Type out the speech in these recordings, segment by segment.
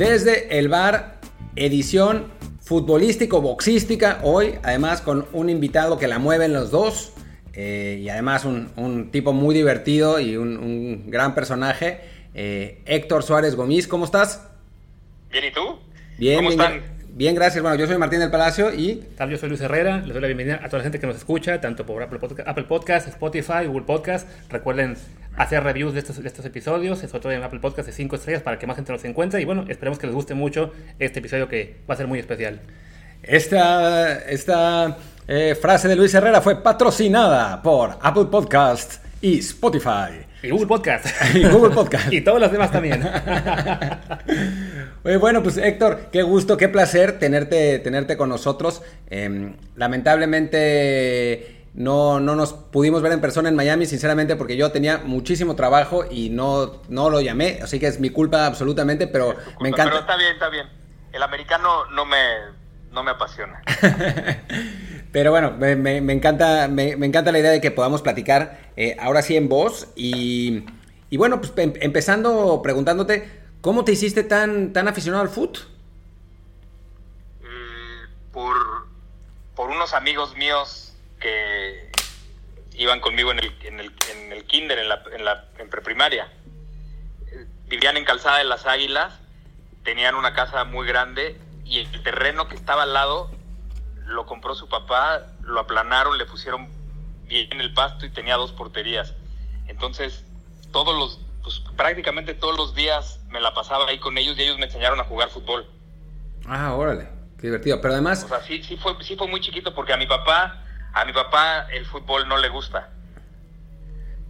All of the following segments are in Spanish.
desde el bar, edición futbolístico, boxística, hoy además con un invitado que la mueven los dos eh, y además un, tipo muy divertido y un, gran personaje, eh, Héctor Suárez Gomis, ¿cómo estás? Bien, ¿y tú? Bien, ¿Cómo están? Bien, gracias. Bueno, yo soy Martín del Palacio y... Tal, yo soy Luis Herrera. Les doy la bienvenida a toda la gente que nos escucha, tanto por Apple Podcast, Spotify, Google Podcast. Recuerden hacer reviews de estos, estos episodios, sobre todo en Apple Podcast de 5 estrellas para que más gente nos encuentre. Y bueno, esperemos que les guste mucho este episodio que va a ser muy especial. Esta, esta eh, frase de Luis Herrera fue patrocinada por Apple Podcast y Spotify. Y Google Podcast. y Google Podcast. y todos los demás también. bueno, pues Héctor, qué gusto, qué placer tenerte, tenerte con nosotros. Em, lamentablemente no, no nos pudimos ver en persona en Miami, sinceramente, porque yo tenía muchísimo trabajo y no, no lo llamé, así que es mi culpa absolutamente, pero me encanta. Pero está bien, está bien. El americano no me, no me apasiona. pero bueno, me, me, encanta, me, encanta la idea de que podamos platicar eh, ahora sí en voz. Y, y bueno, pues em, empezando preguntándote, ¿cómo te hiciste tan, tan aficionado al foot? Mm, por, por unos amigos míos que iban conmigo en el, en el, en el kinder, en la, en la en preprimaria. Vivían en Calzada de las Águilas, tenían una casa muy grande y el terreno que estaba al lado lo compró su papá, lo aplanaron, le pusieron bien el pasto y tenía dos porterías. Entonces, todos los, pues, prácticamente todos los días me la pasaba ahí con ellos y ellos me enseñaron a jugar fútbol. Ah, órale, qué divertido. Pero además... O sea, sí, sí, fue, sí fue muy chiquito porque a mi papá a mi papá el fútbol no le gusta.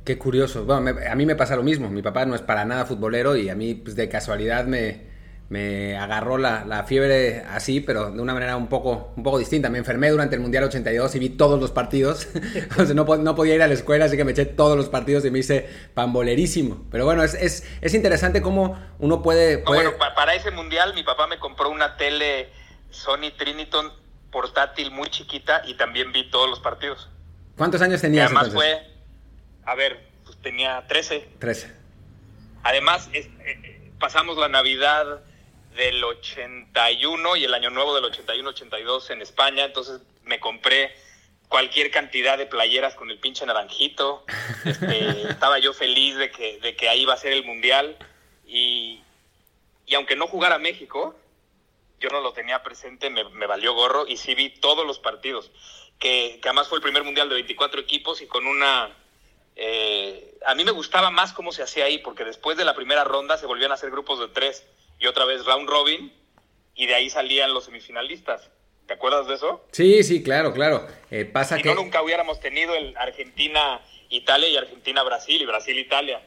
Qué curioso. Bueno, a mí me pasa lo mismo. Mi papá no es para nada futbolero y a mí pues, de casualidad me, me agarró la, fiebre así, pero de una manera un poco, un poco distinta. Me enfermé durante el Mundial 82 y vi todos los partidos. no, no, podía ir a la escuela, así que me eché todos los partidos y me hice pambolerísimo. Pero bueno, es, es, es interesante cómo uno puede... bueno, para ese Mundial mi papá me compró una tele Sony Triniton portátil muy chiquita y también vi todos los partidos. ¿Cuántos años tenías? además fue, a ver, pues tenía 13. 13. Además, eh, eh, pasamos la Navidad del 81 y el Año Nuevo del 81-82 en España, entonces me compré cualquier cantidad de playeras con el pinche naranjito. Este, estaba yo feliz de que, de que ahí iba a ser el Mundial y, y aunque no jugara México, yo no lo tenía presente, me, valió gorro y sí vi todos los partidos, que, que, además fue el primer mundial de 24 equipos y con una... Eh, a mí me gustaba más cómo se hacía ahí, porque después de la primera ronda se volvían a hacer grupos de tres y otra vez round robin y de ahí salían los semifinalistas. ¿Te acuerdas de eso? Sí, sí, claro, claro. Eh, pasa si que... no, nunca hubiéramos tenido el Argentina-Italia y Argentina-Brasil y Brasil-Italia.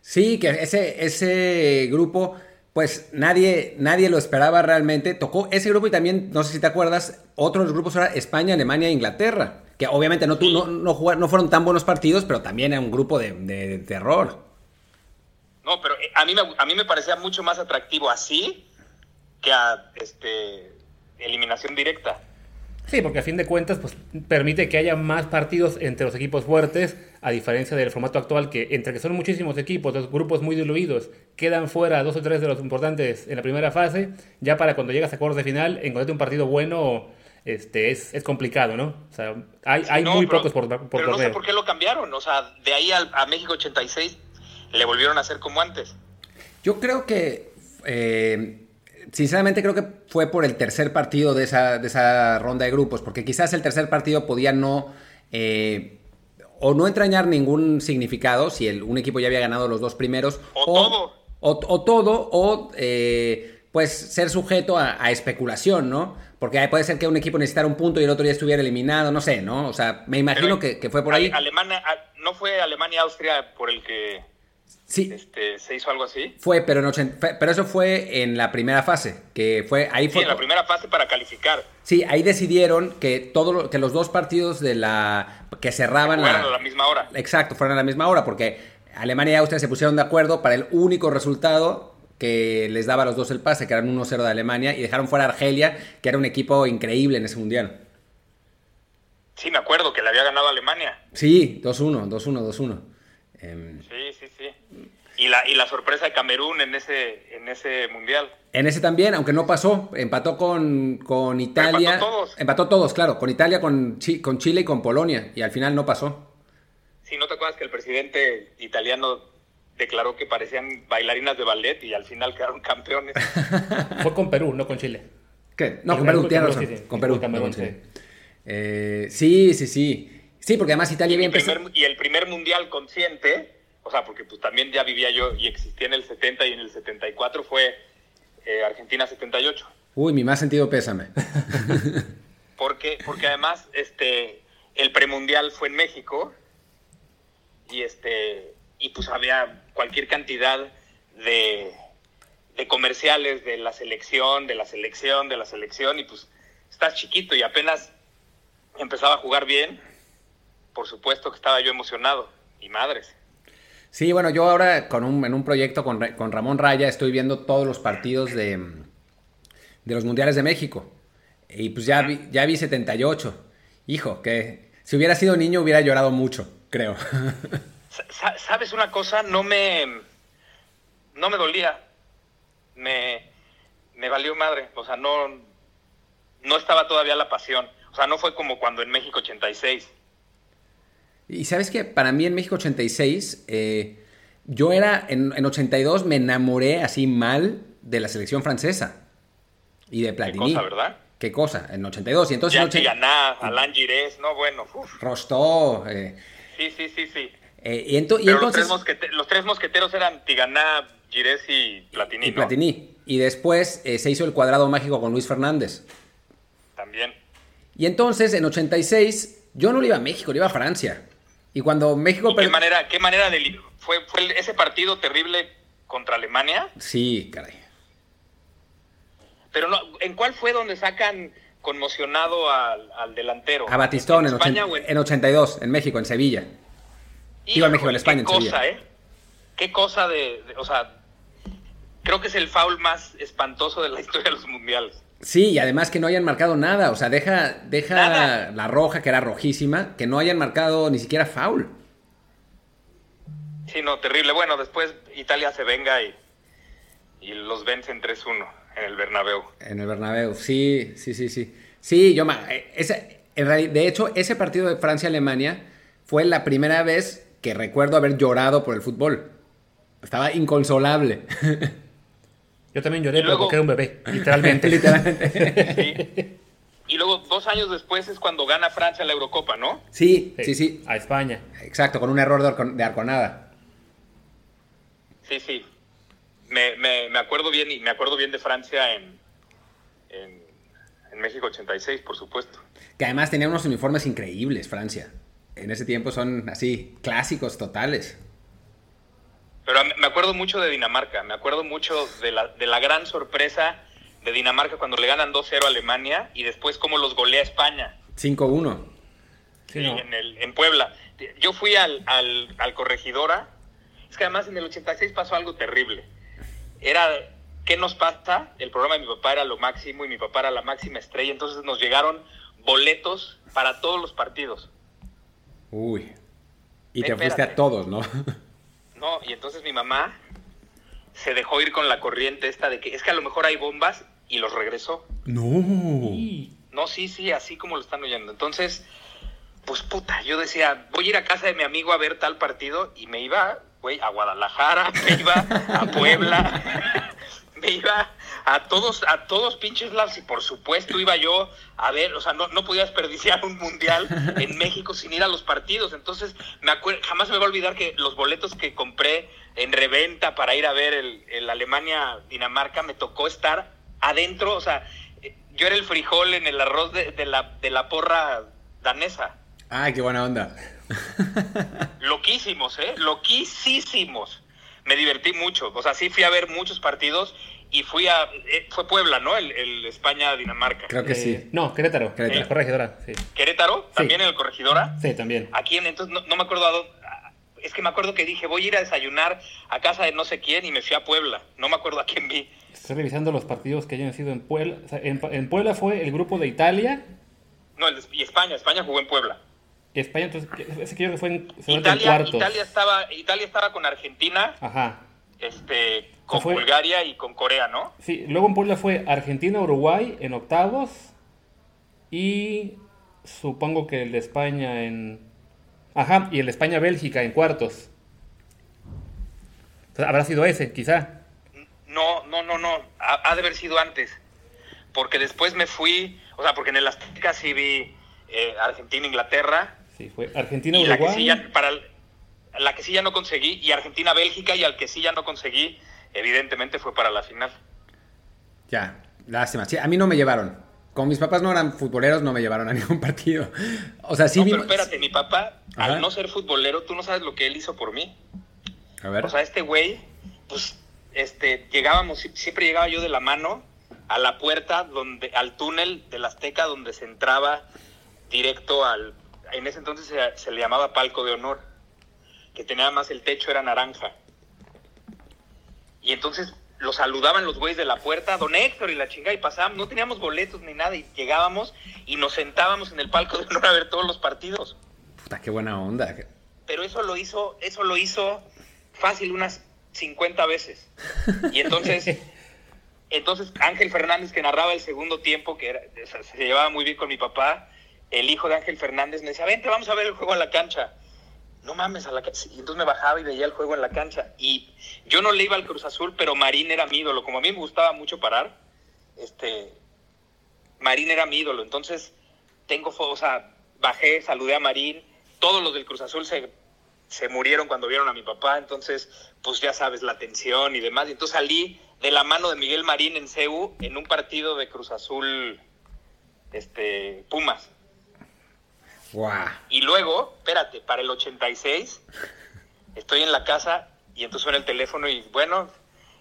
Sí, que ese, ese grupo pues nadie, nadie lo esperaba realmente. Tocó ese grupo y también, no sé si te acuerdas, otros grupos eran España, Alemania e Inglaterra. Que obviamente no, no, no, no fueron tan buenos partidos, pero también era un grupo de, terror. No, pero eh, a mí, me, a mí me parecía mucho más atractivo así que a este, eliminación directa. Sí, porque a fin de cuentas pues, permite que haya más partidos entre los equipos fuertes, a diferencia del formato actual que entre que son muchísimos equipos, los grupos muy diluidos, quedan fuera dos o tres de los importantes en la primera fase, ya para cuando llegas a cuartos de final, encontrarte un partido bueno este, es, es complicado, ¿no? O sea, hay, hay muy pocos por, por Pero no sé por qué lo cambiaron, o sea, de ahí a, México 86 le volvieron a hacer como antes. Yo creo que... Eh sinceramente creo que fue por el tercer partido de esa, de esa ronda de grupos, porque quizás el tercer partido podía no... Eh, o no entrañar ningún significado si el, un equipo ya había ganado los dos primeros. O, todo. O, todo, o eh, pues ser sujeto a, especulación, ¿no? Porque puede ser que un equipo necesitara un punto y el otro ya estuviera eliminado, no sé, ¿no? O sea, me imagino que, que, fue por ahí. Alemania, ¿No fue Alemania-Austria por el que Sí. Este, ¿Se hizo algo así? Fue, pero, en pero eso fue en la primera fase, que fue ahí fue, Sí, en la primera fase para calificar. Sí, ahí decidieron que todo que los dos partidos de la que cerraban a la misma hora. Exacto, fueron a la misma hora porque Alemania y Austria se pusieron de acuerdo para el único resultado que les daba a los dos el pase, que eran 1-0 de Alemania, y dejaron fuera a Argelia, que era un equipo increíble en ese mundial. Sí, me acuerdo que le había ganado a Alemania. Sí, 2-1, 2-1, 2-1. sí, sí, sí. Y la, y la sorpresa de Camerún en ese, en ese mundial. En ese también, aunque no pasó, empató con, con Italia. Empató todos. Empató todos, claro, con Italia, con, Chi- con Chile y con Polonia. Y al final no pasó. Si no te acuerdas que el presidente italiano declaró que parecían bailarinas de ballet y al final quedaron campeones. Fue con Perú, no con Chile. ¿Qué? No, Con Perú, con razón. Perú, sí, sí. Con Sí, Perú. con Camerún, perdón, sí. sí. Eh, sí, sí, sí. Sí, porque además Italia Y, había mi empezado. primer- y el primer mundial consciente, o sea, porque pues también ya vivía yo y existía en el 70 y en el 74 fue eh, Argentina 78. Uy, mi más sentido pésame. Porque, porque además este, el premundial fue en México y, este, y pues había cualquier cantidad de, de comerciales de la selección, de la selección, de la selección y pues estás chiquito y apenas empezaba a jugar bien, por supuesto que estaba yo emocionado y madres. Sí, bueno, yo ahora con un, en un proyecto con, con Ramón Raya estoy viendo todos los partidos de, de los Mundiales de México. Y pues ya vi, ya vi 78. Hijo, que si hubiera sido niño hubiera llorado mucho, creo. Sa- sa- ¿Sabes una cosa? No me, no me dolía. Me, me valió madre. O sea, no, no estaba todavía la pasión. O sea, no fue como cuando en México 86. Y sabes que para mí en México 86, eh, yo era, en, en 82 me enamoré así mal de la selección francesa. Y de Qué Platini. cosa, ¿verdad? ¿Qué cosa? En 82. Y entonces en 80 Ganá, Alain Girés, no, bueno. uf. Rostó. eh, Sí, sí, sí, sí. eh, y, ento- y Pero entonces... los, tres mosquete- los tres mosqueteros eran Tiganá, Girés y Platini, y ¿no? Platini. Y después eh, se hizo el cuadrado mágico con Luis Fernández. También. Y entonces, en 86, yo no le iba a México, le iba a Francia. Y cuando México... ¿Y ¿Qué manera, qué manera de... Fue, fue ese partido terrible contra Alemania? Sí, caray. Pero no, ¿en cuál fue donde sacan conmocionado al, al delantero? A Batistón en, España 80 o en- en 82, en México, en Sevilla. Iba a México, en España, Qué en cosa, Sevilla. ¿eh? Qué cosa de, de- O sea, creo que es el foul más espantoso de la historia de los mundiales. Sí, y además que no hayan marcado nada. O sea, deja, deja Nada. la roja, que era rojísima, que no hayan marcado ni siquiera foul. Sí, no, terrible. Bueno, después Italia se venga y, y los vencen 3-1 en el Bernabéu. En el Bernabéu, sí, sí, sí, sí. Sí, yo... eh, ese- de hecho, ese partido de Francia-Alemania fue la primera vez que recuerdo haber llorado por el fútbol. Estaba inconsolable. Yo también lloré, Y pero luego- porque era un bebé, literalmente. Literalmente. Sí. Y luego, dos años después es cuando gana Francia la Eurocopa, ¿no? Sí, sí, sí. A España. Exacto, con un error de, arco- de arconada. Sí, sí. Me, me, me acuerdo bien y me acuerdo bien de Francia en, en, en México 86, por supuesto. Que además tenía unos uniformes increíbles, Francia. En ese tiempo son así, clásicos totales. Pero me acuerdo mucho de Dinamarca, me acuerdo mucho de la, de la gran sorpresa de Dinamarca cuando le ganan 2-0 a Alemania y después cómo los golea España 5-1. Sí, no. en, el, en Puebla. Yo fui al, al, al Corregidora, es que además en el 86 pasó algo terrible. Era, ¿qué nos pasa? El programa de mi papá era lo máximo y mi papá era la máxima estrella, entonces nos llegaron boletos para todos los partidos. Uy. Y te Espérate. fuiste a todos, ¿no? No, y entonces mi mamá se dejó ir con la corriente esta de que es que a lo mejor hay bombas y los regresó. no. No, sí, sí, así como lo están oyendo. Entonces, pues puta, yo decía, voy a ir a casa de mi amigo a ver tal partido y me iba, güey, a Guadalajara, me iba a Puebla, me iba a todos, a todos pinches lados y por supuesto iba yo a ver, o sea, no, no podía desperdiciar un mundial en México sin ir a los partidos. Entonces, me acuerdo, jamás me va a olvidar que los boletos que compré en reventa para ir a ver el, el Alemania-Dinamarca me tocó estar adentro, o sea, eh, yo era el frijol en el arroz de, de la, de la porra danesa. Ay, qué buena onda. Loquísimos, ¿eh? Loquísimos. Me divertí mucho. O sea, sí fui a ver muchos partidos y fui a... eh, fue Puebla, ¿no? El, el España-Dinamarca. Creo que eh, sí. No, Querétaro. Querétaro. Eh, Corregidora, sí. Querétaro, también en el Corregidora. Sí, también. Aquí en, entonces no, no me acuerdo a dónde... Es que me acuerdo que dije, voy a ir a desayunar a casa de no sé quién y me fui a Puebla. No me acuerdo a quién vi. Estoy revisando los partidos que hayan sido en Puebla. O sea, en, en Puebla fue el grupo de Italia. No, el de- y España. España jugó en Puebla. Y España, entonces, ese creo que fue en, Italia, cuartos. Italia, estaba, Italia estaba con Argentina Ajá. este, con fue- Bulgaria y con Corea, ¿no? Sí, luego en Puebla fue Argentina-Uruguay en octavos y supongo que el de España en... Ajá, y el de España-Bélgica en cuartos. Entonces, habrá sido ese, quizá. No, no, no, no. Ha, ha de haber sido antes. Porque después me fui, o sea, porque en el Azteca sí vi eh, Argentina-Inglaterra. Sí, fue la que Argentina-Uruguay. sí ya, para el- la que sí ya no conseguí, y Argentina-Bélgica, y al que sí ya no conseguí, evidentemente fue para la final. Ya, lástima. Sí, a mí no me llevaron. Como mis papás no eran futboleros, no me llevaron a ningún partido. O sea, sí no, pero espérate, mi papá, Ajá. al no ser futbolero, tú no sabes lo que él hizo por mí. A ver. O sea, este güey, pues, este, llegábamos, si- siempre llegaba yo de la mano a la puerta donde, al túnel del Azteca donde se entraba directo al, en ese entonces se, se le llamaba palco de honor, que tenía más el techo era naranja. Y entonces lo saludaban los güeyes de la puerta, don Héctor y la chingada, y pasábamos, no teníamos boletos ni nada, y llegábamos y nos sentábamos en el palco de honor a ver todos los partidos Puta, qué buena onda. pero eso lo hizo, eso lo hizo fácil unas 50 veces. Y entonces, entonces Ángel Fernández que narraba el segundo tiempo, que era, se llevaba muy bien con mi papá, el hijo de Ángel Fernández me decía, vente, vamos a ver el juego en la cancha. No mames, a la cancha. Y entonces me bajaba y veía el juego en la cancha. Y yo no le iba al Cruz Azul, pero Marín era mi ídolo. Como a mí me gustaba mucho parar, este, Marín era mi ídolo. Entonces, tengo, o sea, bajé, saludé a Marín. Todos los del Cruz Azul se, se murieron cuando vieron a mi papá. Entonces, pues ya sabes, la tensión y demás. Y entonces salí de la mano de Miguel Marín en CEU en un partido de Cruz Azul, este, Pumas. Y luego, espérate, para el 86, estoy en la casa y entonces suena el teléfono y bueno,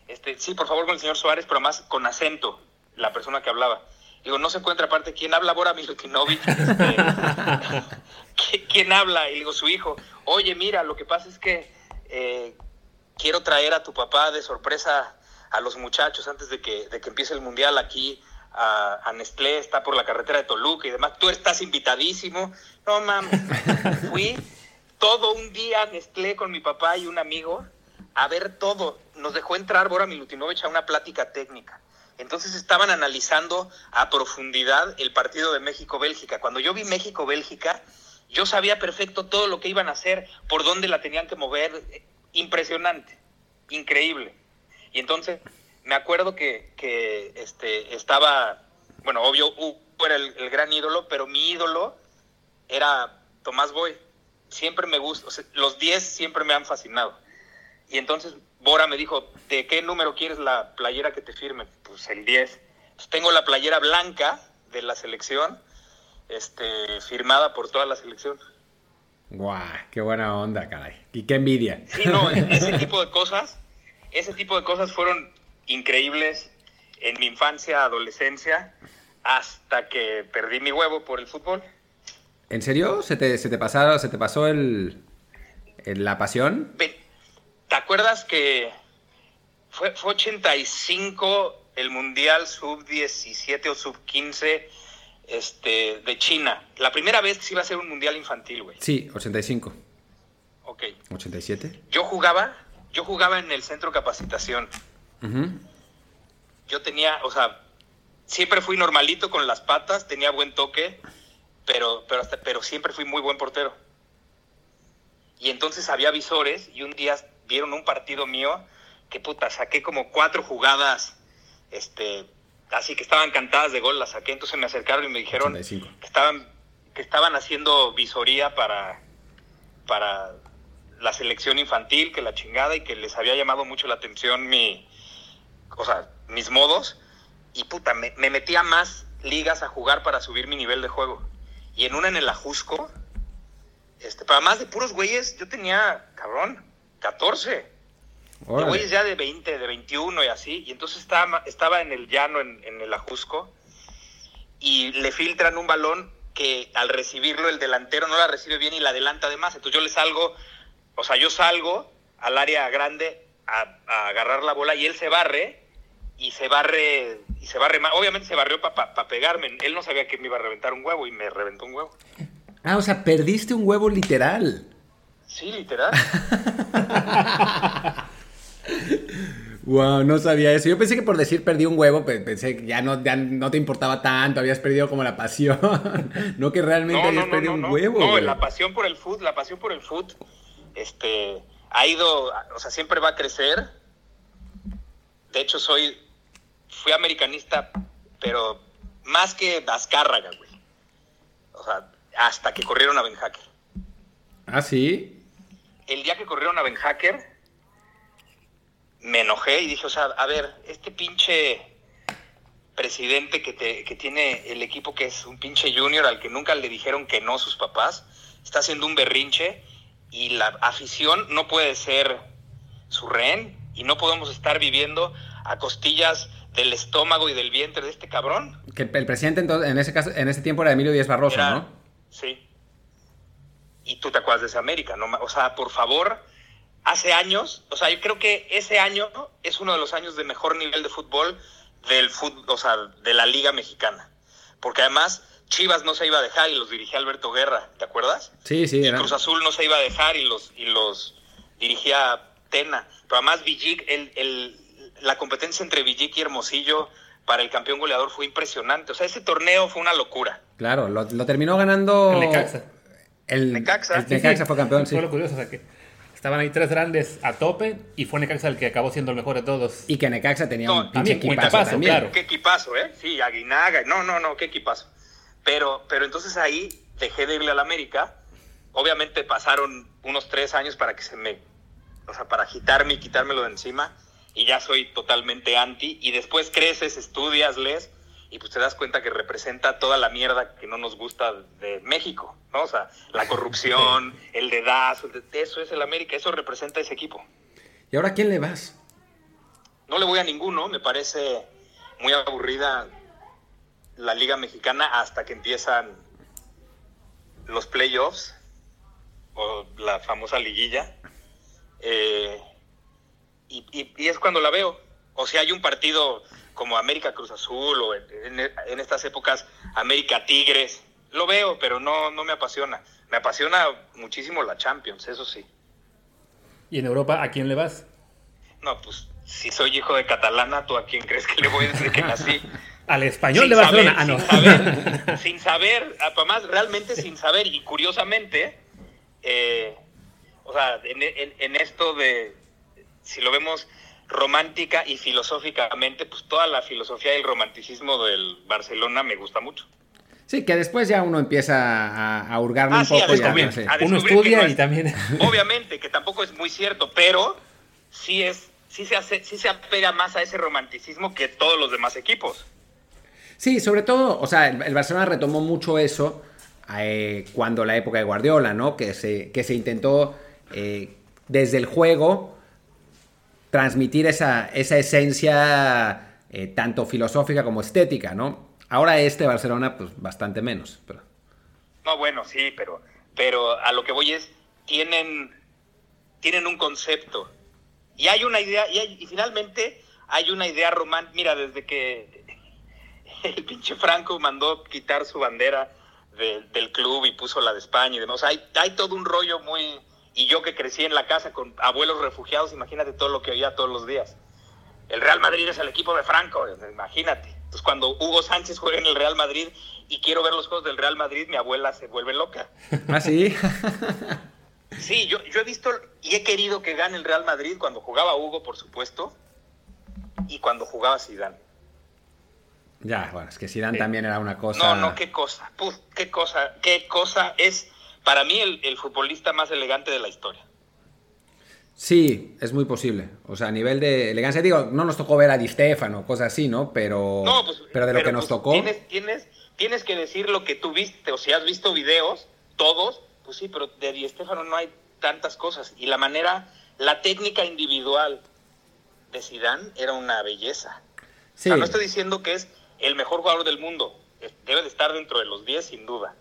este, sí, por favor con el señor Suárez, pero más con acento, la persona que hablaba. Digo, no se encuentra aparte, ¿quién habla? Bora Milutinovic. Este, ¿qui- ¿Quién habla? Y le digo, su hijo. Oye, mira, lo que pasa es que eh, quiero traer a tu papá de sorpresa a los muchachos antes de que, de que empiece el mundial aquí a, a Nestlé, está por la carretera de Toluca y demás. Tú estás invitadísimo. No mames. Fui todo un día a Nestlé con mi papá y un amigo a ver todo. Nos dejó entrar Bora Milutinovich a una plática técnica. Entonces estaban analizando a profundidad el partido de México-Bélgica. Cuando yo vi México-Bélgica, yo sabía perfecto todo lo que iban a hacer, por dónde la tenían que mover. Impresionante, increíble. Y entonces me acuerdo que, que este, estaba, bueno, obvio, Hugo era el, el gran ídolo, pero mi ídolo era Tomás Boy. Siempre me gusta, o sea, los 10 siempre me han fascinado. Y entonces Bora me dijo, ¿de qué número quieres la playera que te firme? Pues el 10. Pues tengo la playera blanca de la selección, este, firmada por toda la selección. Guau, qué buena onda, caray. Y qué envidia. Sí, no, ese tipo de cosas, ese tipo de cosas fueron increíbles en mi infancia, adolescencia, hasta que perdí mi huevo por el fútbol. ¿En serio? ¿Se te, se te pasaron, se te pasó el, el- la pasión? ¿Te acuerdas que fue, fue 85 el Mundial Sub-17 o Sub-15 este, de China? La primera vez que se iba a hacer un Mundial infantil, güey. Sí, 85. Ok. ¿87? Yo jugaba, yo jugaba en el centro de Yo tenía, o sea, siempre fui normalito con las patas, tenía buen toque, pero, pero, hasta- pero siempre fui muy buen portero. Y entonces había visores y un día vieron un partido mío que puta, saqué como cuatro jugadas, este, así que estaban cantadas de gol, las saqué, entonces me acercaron y me dijeron 85. que estaban, que estaban haciendo visoría para, para la selección infantil, que la chingada, y que les había llamado mucho la atención mi, o sea, mis modos, y puta, me, me metí a más ligas a jugar para subir mi nivel de juego. Y en una en el Ajusco, este, para más de puros güeyes, yo tenía, cabrón, 14. De Órale. güeyes ya de 20, de 21 y así. Y entonces estaba, estaba en el llano, en, en el Ajusco, y le filtran un balón que al recibirlo el delantero no la recibe bien y la adelanta de más. Entonces yo le salgo, o sea, yo salgo al área grande a, a agarrar la bola y él se barre y se barre y se barre más. Obviamente se barrió para pegarme. Él no sabía que me iba a reventar un huevo y me reventó un huevo. Ah, o sea, perdiste un huevo literal. Sí, literal. Wow, no sabía eso. Yo pensé que por decir perdí un huevo, pensé que ya no, ya no te importaba tanto, habías perdido como la pasión. no que realmente no, habías no, perdido no, un huevo. No, güey. la pasión por el foot, la pasión por el foot, este, ha ido, o sea, siempre va a crecer. De hecho, soy, fui americanista, pero más que Azcárraga, güey. O sea, hasta que corrieron a Ben Hacker. Ah, sí. El día que corrieron a Ben Hacker, me enojé y dije, o sea, a ver, este pinche presidente que, te, que tiene el equipo que es un pinche junior al que nunca le dijeron que no sus papás, está haciendo un berrinche y la afición no puede ser su rehén y no podemos estar viviendo a costillas del estómago y del vientre de este cabrón. Que el presidente entonces, en ese caso, en ese tiempo era Emilio Díaz Barroso, Era- ¿no? Sí. Y tú te acuerdas de esa América, ¿no? O sea, por favor, hace años, o sea, yo creo que ese año es uno de los años de mejor nivel de fútbol del fútbol, o sea, de la Liga Mexicana. Porque además Chivas no se iba a dejar y los dirigía Alberto Guerra, ¿te acuerdas? Sí, sí, Y. Cruz Azul no se iba a dejar y los, y los dirigía Tena. Pero además Villic, el, el- la competencia entre Villic y Hermosillo para el campeón goleador fue impresionante. O sea, ese torneo fue una locura. Claro, lo, lo terminó ganando. El Necaxa. El Necaxa. el Sí, Necaxa fue campeón, sí. Fue lo curioso, o sea que estaban ahí tres grandes a tope y fue Necaxa el que acabó siendo el mejor de todos. Y que Necaxa tenía No, un pinche también, equipazo equipazo, también. claro. Qué equipazo, ¿eh? Sí, Aguinaga. No, no, no, qué equipazo. Pero, pero entonces ahí dejé de irle al América. Obviamente pasaron unos tres años para que se me. O sea, para agitarme y quitármelo de encima. Y ya soy totalmente anti. Y después creces, estudias, lees. Y pues te das cuenta que representa toda la mierda que no nos gusta de México, ¿no? O sea, la corrupción, el dedazo, el de- eso es el América, eso representa ese equipo. ¿Y ahora a quién le vas? No le voy a ninguno, me parece muy aburrida la Liga Mexicana hasta que empiezan los playoffs o la famosa liguilla. Eh, y, y- y es cuando la veo. O si hay un partido como América Cruz Azul o en, en- en estas épocas América Tigres, lo veo, pero no, no me apasiona. Me apasiona muchísimo la Champions, eso sí. Y en Europa, ¿a quién le vas? No, pues si soy hijo de catalana, ¿tú a quién crees que le voy desde que nací? Al español Sin de Barcelona. saber, ah, no. Sin saber, sin saber, además realmente sin saber y curiosamente, eh, o sea, en, en- en esto de, si lo vemos romántica y filosóficamente, pues toda la filosofía y el romanticismo del Barcelona me gusta mucho. Sí, que después ya uno empieza a, a hurgarle Ah, un sí, a poco y ya, no sé. a Uno estudia no y también. Obviamente, que tampoco es muy cierto, pero sí es, sí se hace, sí se apega más a ese romanticismo que todos los demás equipos. Sí, sobre todo, o sea, el, el Barcelona retomó mucho eso eh, cuando la época de Guardiola, ¿no? Que se, que se intentó eh, desde el juego transmitir esa, esa esencia eh, tanto filosófica como estética, ¿no? Ahora este Barcelona, pues bastante menos. Pero... No, bueno, sí, pero, pero a lo que voy es, tienen, tienen un concepto. Y hay una idea, y, finalmente hay una idea romántica. Mira, desde que el pinche Franco mandó quitar su bandera de- del club y puso la de España y demás. Hay, hay todo un rollo muy... Y yo que crecí en la casa con abuelos refugiados, imagínate todo lo que oía todos los días. El Real Madrid es el equipo de Franco, imagínate. Entonces, cuando Hugo Sánchez juega en el Real Madrid y quiero ver los juegos del Real Madrid, mi abuela se vuelve loca. Ah, sí. Sí, yo, yo he visto y he querido que gane el Real Madrid cuando jugaba Hugo, por supuesto, y cuando jugaba Zidane. ya, bueno, es que Zidane Sí. también era una cosa... No, no, qué cosa, puf, qué cosa, qué cosa es para mí el, el futbolista más elegante de la historia. Sí, es muy posible. O sea, a nivel de elegancia, digo, no nos tocó ver a Di Stefano, cosas así, ¿no? Pero, No, pues, pero de lo que nos pues, tocó... Tienes, tienes, tienes que decir lo que tú viste, o si has visto videos, todos, pues sí, pero de Di Stéfano no hay tantas cosas. Y la manera, la técnica individual de Zidane era una belleza. Sí. O sea, no estoy diciendo que es el mejor jugador del mundo, eh, debe de estar dentro de los 10 sin duda,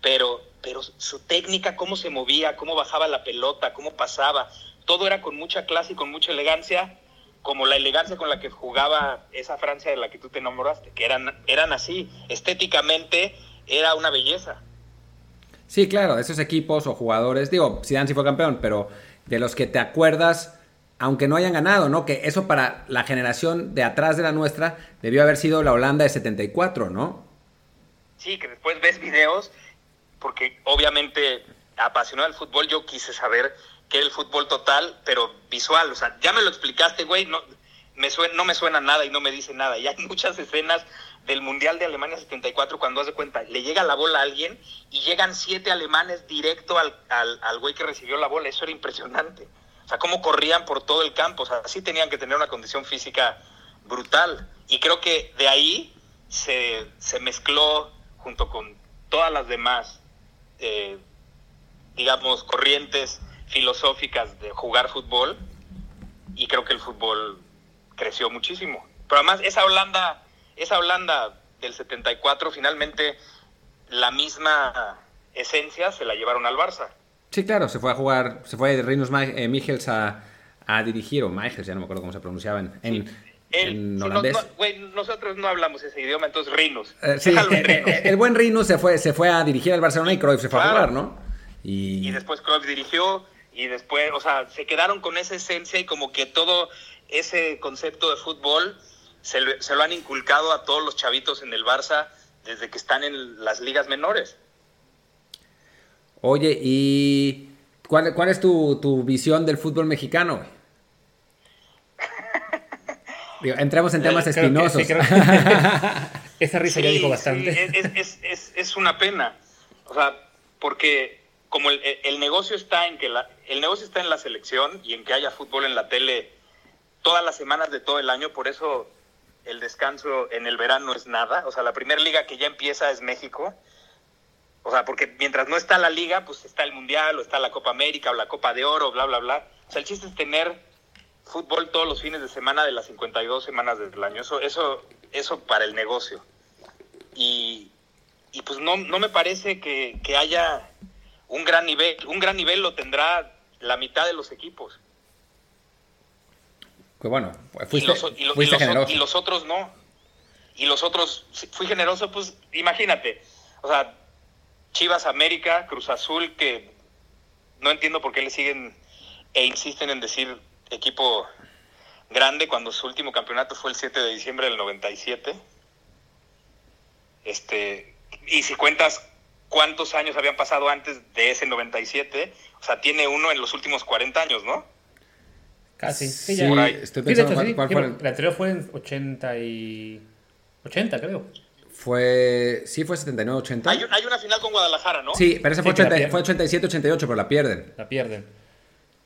pero, pero su técnica, cómo se movía, cómo bajaba la pelota, cómo pasaba, todo era con mucha clase y con mucha elegancia, como la elegancia con la que jugaba esa Francia de la que tú te enamoraste, que eran, eran así, estéticamente era una belleza. Sí, claro, de esos equipos o jugadores, digo, Zidane sí fue campeón, pero de los que te acuerdas aunque no hayan ganado, ¿no? Que eso para la generación de atrás de la nuestra debió haber sido la Holanda de 74, ¿no? Sí, que después ves videos, porque obviamente apasionado del fútbol, yo quise saber qué era el fútbol total, pero visual, o sea, ya me lo explicaste, güey, no me, suena, no me suena nada y no me dice nada. Y hay muchas escenas del Mundial de Alemania 74 cuando hace cuenta, le llega la bola a alguien y llegan siete alemanes directo al, al, al güey que recibió la bola, eso era impresionante. O sea, cómo corrían por todo el campo, o sea, sí tenían que tener una condición física brutal. Y creo que de ahí se, se mezcló junto con todas las demás, eh, digamos, corrientes filosóficas de jugar fútbol y creo que el fútbol creció muchísimo. Pero además esa Holanda, esa Holanda del 74 finalmente la misma esencia se la llevaron al Barça. Sí, claro, se fue a jugar, se fue de Reinos eh, Michels a, a, dirigir, o Michels, ya no me acuerdo cómo se pronunciaban, en, sí. El, holandés. No, no, wey, nosotros no hablamos ese idioma, entonces Rinos. Eh, sí, el buen Rinos se fue, se fue a dirigir al Barcelona y Cruyff se fue claro. a jugar, ¿no? Y... y después Cruyff dirigió y después, o sea, se quedaron con esa esencia y como que todo ese concepto de fútbol se lo, se lo han inculcado a todos los chavitos en el Barça desde que están en las ligas menores. Oye, ¿y cuál, cuál es tu, tu visión del fútbol mexicano? Digo, entramos en temas espinosos. Que, sí, que esa risa sí, ya dijo bastante. Sí, es, es, es, es, una pena. O sea, porque como el, el, negocio está en que la, el negocio está en la selección y en que haya fútbol en la tele todas las semanas de todo el año, por eso el descanso en el verano es nada. O sea, la primera liga que ya empieza es México. O sea, porque mientras no está la liga, pues está el Mundial, o está la Copa América, o la Copa de Oro, bla, bla, bla. O sea, el chiste es tener fútbol todos los fines de semana de las 52 semanas del año. Eso, eso, eso para el negocio. Y, y pues no, no me parece que, que, haya un gran nivel. Un gran nivel lo tendrá la mitad de los equipos. Pues bueno, fuiste, y los, y los, fuiste y los, generoso. Y los otros no. Y los otros, fui generoso, pues imagínate. O sea, Chivas América, Cruz Azul, que no entiendo por qué le siguen e insisten en decir equipo grande cuando su último campeonato fue el 7 de diciembre del 97. Este, y si cuentas cuántos años habían pasado antes de ese 97, o sea, tiene uno en los últimos 40 años, ¿no? Casi. Sí, Sí, ya. por ahí. Estoy pensando Sí, hecho, cuál, Sí, cuál fue. La anterior fue en 80 y... 80, creo. Fue, sí, fue 79-80. Hay, un- hay una final con Guadalajara, ¿no? Sí, pero ese fue, Sí, que la 80 pierden. fue 87-88, pero la pierden. La pierden.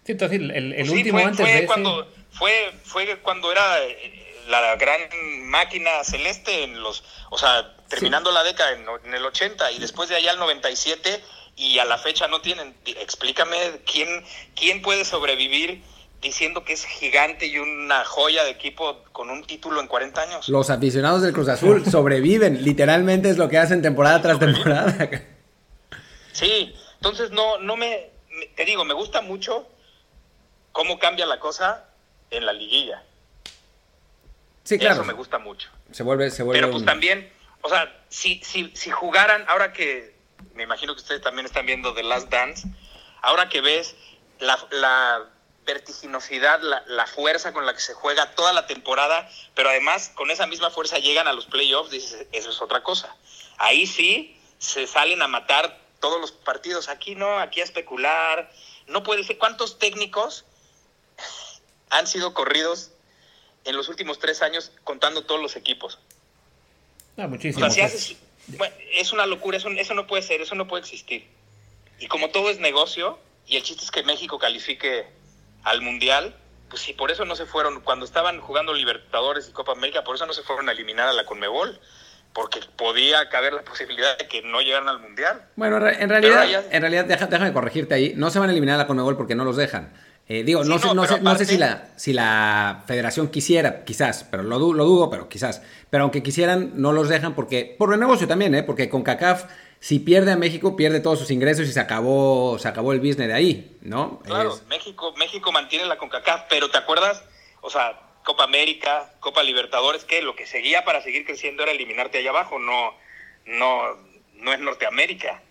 Sí, entonces el, el- el Sí, último fue, antes fue de ese... cuando fue fue cuando era eh, la gran máquina celeste en los o sea terminando la década en, en el 80 y después de allá al 97 y a la fecha no tienen explícame quién quién puede sobrevivir diciendo que es gigante y una joya de equipo con un título en 40 años Los aficionados del Cruz Azul sobreviven. Literalmente es lo que hacen temporada tras temporada. Sí, entonces no, no me, me- te digo, me gusta mucho cómo cambia la cosa en la liguilla. Sí, claro. Eso me gusta mucho. Se vuelve, se vuelve Pero pues un- también, o sea, si, si, si jugaran, ahora que me imagino que ustedes también están viendo The Last Dance, ahora que ves la, la vertiginosidad, la, la fuerza con la que se juega toda la temporada, pero además con esa misma fuerza llegan a los playoffs, dices, eso es otra cosa. Ahí sí se salen a matar todos los partidos. Aquí no, aquí a especular. No puede ser. ¿Cuántos técnicos han sido corridos en los últimos tres años contando todos los equipos? Ah, O muchísimo. sea, si pues. haces, bueno, es una locura, eso, eso no puede ser, eso no puede existir. Y como todo es negocio, y el chiste es que México califique al Mundial, pues sí, por eso no se fueron, cuando estaban jugando Libertadores y Copa América, por eso no se fueron a eliminar a la Conmebol, porque podía caber la posibilidad de que no llegaran al Mundial. Bueno, en re- en realidad, ya- en realidad deja- déjame corregirte ahí. No se van a eliminar a la Conmebol porque no los dejan. Eh, digo, Sí, no, sé, no, sé, no sé si la, si la federación quisiera, quizás, pero lo, lo dudo, pero quizás. Pero aunque quisieran, no los dejan porque, por el negocio también, ¿eh? Porque con CACAF, si pierde a México, pierde todos sus ingresos y se acabó, se acabó el business de ahí, ¿no? Claro, Es- México, México mantiene la CONCACAF, pero ¿te acuerdas? O sea, Copa América, Copa Libertadores, que lo que seguía para seguir creciendo era eliminarte allá abajo, no, no, no es Norteamérica.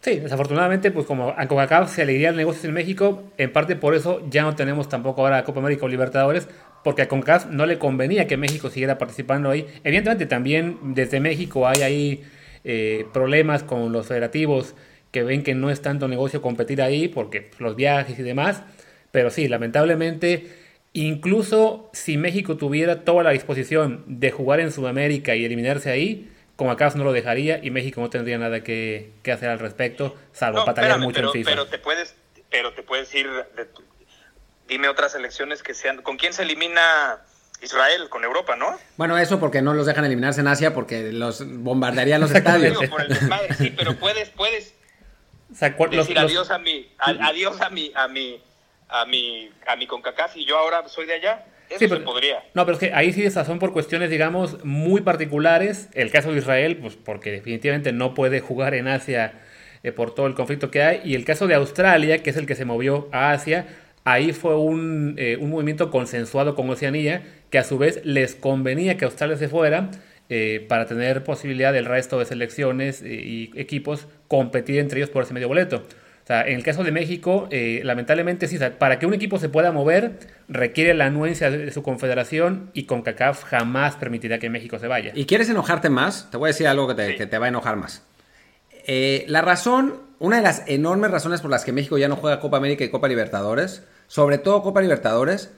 Sí, desafortunadamente, pues como a Coca-Cola se le iría el negocio en México, en parte por eso ya no tenemos tampoco ahora Copa América o Libertadores, porque a no le convenía que México siguiera participando ahí. Evidentemente también desde México hay ahí eh, problemas con los federativos que ven que no es tanto negocio competir ahí, porque los viajes y demás, pero sí, lamentablemente, incluso si México tuviera toda la disposición de jugar en Sudamérica y eliminarse ahí, como acaso no lo dejaría y México no tendría nada que, hacer al respecto, salvo no, mucho pero, en FIFA. Pero te puedes, pero te puedes ir, dime otras elecciones que sean, ¿con quién se elimina Israel? Con Europa, ¿no? Bueno, eso porque no los dejan eliminarse en Asia porque los bombardearían los estadios. sí, pero puedes, puedes decir adiós a mi, adiós a mi, a mi, a mi, a mi CONCACAF y yo ahora soy de allá. Eso sí, podría. No, pero es que ahí sí son por cuestiones, digamos, muy particulares. El caso de Israel, pues porque definitivamente no puede jugar en Asia eh, por todo el conflicto que hay. Y el caso de Australia, que es el que se movió a Asia, ahí fue un, eh, un movimiento consensuado con Oceanía, que a su vez les convenía que Australia se fuera. Eh, para tener posibilidad del resto de selecciones y equipos competir entre ellos por ese medio boleto. O sea, en el caso de México, eh, lamentablemente sí, para que un equipo se pueda mover, requiere la anuencia de su confederación y CONCACAF jamás permitirá que México se vaya. ¿Y quieres enojarte más? Te voy a decir algo que te, va a enojar más. Eh, la razón, una de las enormes razones por las que México ya no juega Copa América y Copa Libertadores, sobre todo Copa Libertadores,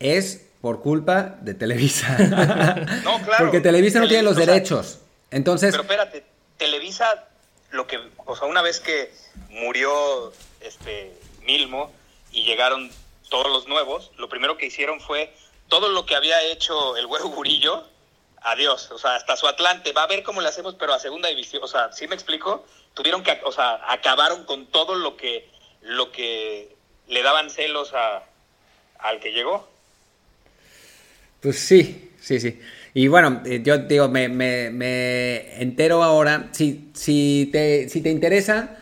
es por culpa de Televisa. no, claro. Porque Televisa no tiene los derechos. Entonces. Pero espérate, Televisa, lo que, o sea, una vez que murió este Milmo y llegaron todos los nuevos, lo primero que hicieron fue todo lo que había hecho el Güero Gurillo, adiós, o sea, hasta su Atlante, va a ver cómo le hacemos, pero a segunda división, o sea, ¿sí me explico? Tuvieron que, o sea, acabaron con todo lo que, lo que le daban celos a, al que llegó. Pues sí, sí, sí. Y bueno, eh, yo digo, me, me, me entero ahora, si, si, te, si te interesa,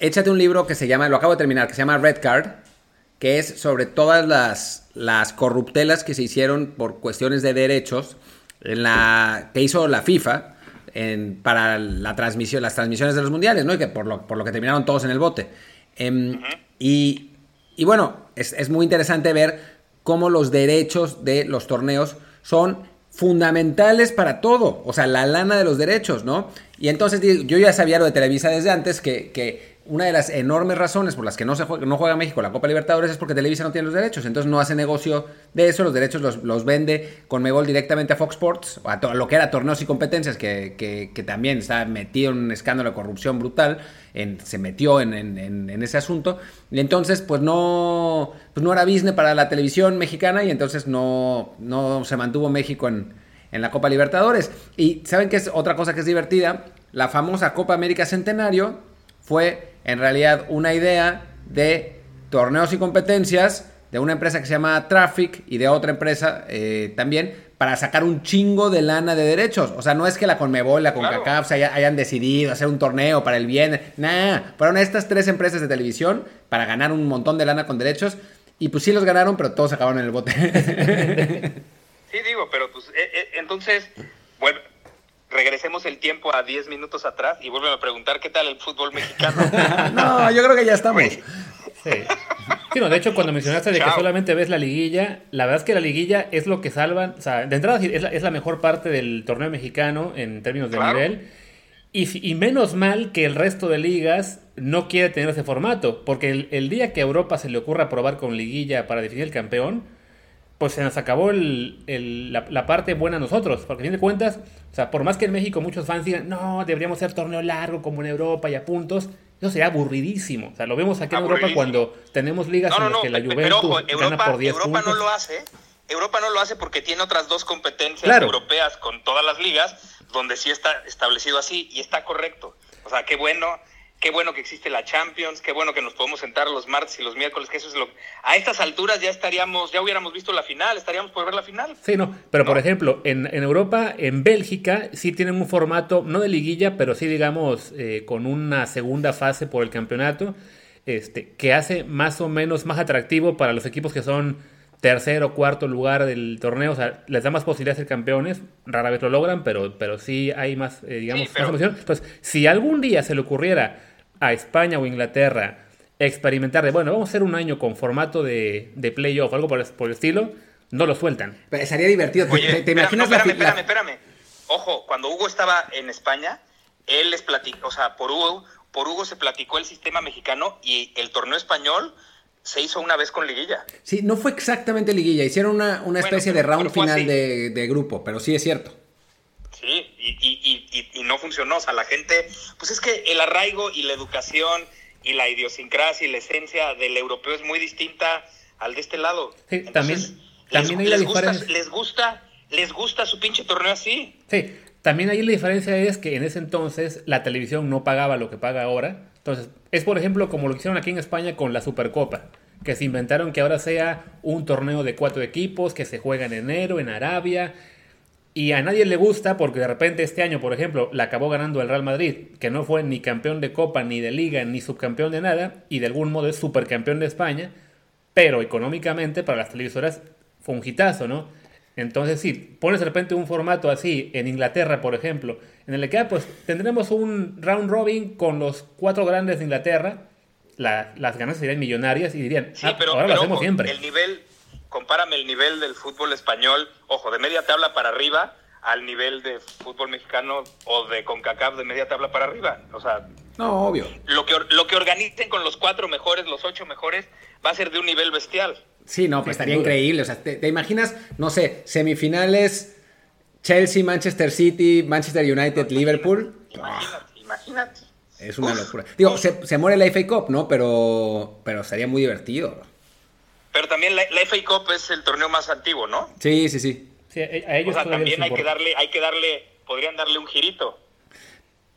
échate un libro que se llama, lo acabo de terminar, que se llama Red Card, que es sobre todas las, las corruptelas que se hicieron por cuestiones de derechos en la, que hizo la FIFA en, para la transmisión, las transmisiones de los mundiales, ¿no? Y que por lo, por lo que terminaron todos en el bote. Em, y, y, bueno, es, es muy interesante ver cómo los derechos de los torneos son fundamentales para todo, o sea, la lana de los derechos, ¿no? Y entonces yo ya sabía lo de Televisa desde antes, que, que una de las enormes razones por las que no, se juega, no juega México la Copa Libertadores es porque Televisa no tiene los derechos, entonces no hace negocio de eso, los derechos los, los vende con Megol directamente a Fox Sports, a lo que era torneos y competencias, que, que, también está metido en un escándalo de corrupción brutal, en, se metió en, en, ese asunto, y entonces pues no, pues no era business para la televisión mexicana y entonces no, no se mantuvo México en, en la Copa Libertadores. Y ¿saben qué es otra cosa que es divertida? La famosa Copa América Centenario fue en realidad una idea de torneos y competencias de una empresa que se llama Traffic y de otra empresa eh, también para sacar un chingo de lana de derechos. O sea, no es que la Conmebol, la CONCACAF hayan decidido hacer un torneo para el bien. Nada, fueron estas tres empresas de televisión para ganar un montón de lana con derechos. Y pues sí los ganaron, pero todos acabaron en el bote. sí, digo, pero pues eh, eh, entonces, bueno, regresemos el tiempo a 10 minutos atrás y vuelven a preguntar qué tal el fútbol mexicano. no, yo creo que ya estamos. Sí. de hecho, cuando mencionaste de que solamente ves la liguilla, la verdad es que la liguilla es lo que salvan. O sea, de entrada es la, mejor parte del torneo mexicano en términos de nivel. Y, y, menos mal que el resto de ligas no quiere tener ese formato. Porque el, el día que a Europa se le ocurra probar con liguilla para definir el campeón, pues se nos acabó la, parte buena a nosotros. Porque a fin de cuentas, o sea, por más que en México muchos fans digan, no, deberíamos hacer torneo largo como en Europa y a puntos, eso sería aburridísimo. O sea, lo vemos aquí en Europa cuando tenemos ligas en las que la Juventus gana por 10 Europa no lo hace. Europa no lo hace porque tiene otras dos competencias europeas con todas las ligas donde sí está establecido así y está correcto. O sea, qué bueno qué bueno que existe la Champions, qué bueno que nos podemos sentar los martes y los miércoles, que eso es lo a estas alturas ya estaríamos, ya hubiéramos visto la final, estaríamos por ver la final. Sí, no, pero por ejemplo, en, Europa, en Bélgica, sí tienen un formato, no de liguilla, pero sí digamos eh, con una segunda fase por el campeonato, este, que hace más o menos más atractivo para los equipos que son tercer o cuarto lugar del torneo, o sea, les da más posibilidades de ser campeones, rara vez lo logran, pero, pero sí hay más, eh, digamos, más emoción. Entonces, si algún día se le ocurriera a España o Inglaterra experimentar de, bueno, vamos a hacer un año con formato de, de playoff, algo por, por, el estilo, no lo sueltan. Pero sería divertido. Oye, ¿Te, te imaginas no, espérame, la... espérame, espérame. Ojo, cuando Hugo estaba en España, él les platicó, o sea, por Hugo, por Hugo se platicó el sistema mexicano y el torneo español se hizo una vez con liguilla. Sí, no fue exactamente liguilla, hicieron una, una especie bueno, de round final de, de, grupo, pero sí es cierto. Sí, y, y, y, y, no funcionó, o sea, la gente, pues es que el arraigo y la educación y la idiosincrasia y la esencia del europeo es muy distinta al de este lado. Sí, Entonces, también, también les, les, gusta, les gusta, les gusta su pinche torneo así. Sí, también ahí la diferencia es que en ese entonces la televisión no pagaba lo que paga ahora. Entonces, es por ejemplo como lo hicieron aquí en España con la Supercopa, que se inventaron que ahora sea un torneo de cuatro equipos que se juega en enero en Arabia. Y a nadie le gusta porque de repente este año, por ejemplo, la acabó ganando el Real Madrid, que no fue ni campeón de Copa, ni de Liga, ni subcampeón de nada, y de algún modo es supercampeón de España, pero económicamente para las televisoras fue un hitazo, ¿no? Entonces, sí, pones de repente un formato así en Inglaterra, por ejemplo, en el que pues tendremos un round robin con los cuatro grandes de Inglaterra, la, las ganas serían millonarias y dirían, sí, ah, pero, ahora pero, lo hacemos ojo, siempre. El nivel, compárame el nivel del fútbol español, ojo, de media tabla para arriba al nivel de fútbol mexicano o de CONCACAF de media tabla para arriba. O sea, no, obvio. Lo que, lo que organicen con los cuatro mejores, los ocho mejores, va a ser de un nivel bestial. Sí, no, pues estaría increíble. O sea, te, te, imaginas, no sé, semifinales Chelsea, Manchester City, Manchester United, imagínate, Liverpool. Imagínate, oh, imagínate. Es una Uf, locura. Digo, se, se, muere la FA Cup, ¿no? Pero, pero sería muy divertido. Pero también la, la FA Cup es el torneo más antiguo, ¿no? Sí, sí, sí. sí a ellos o sea, también hay que darle, hay que darle, podrían darle un girito.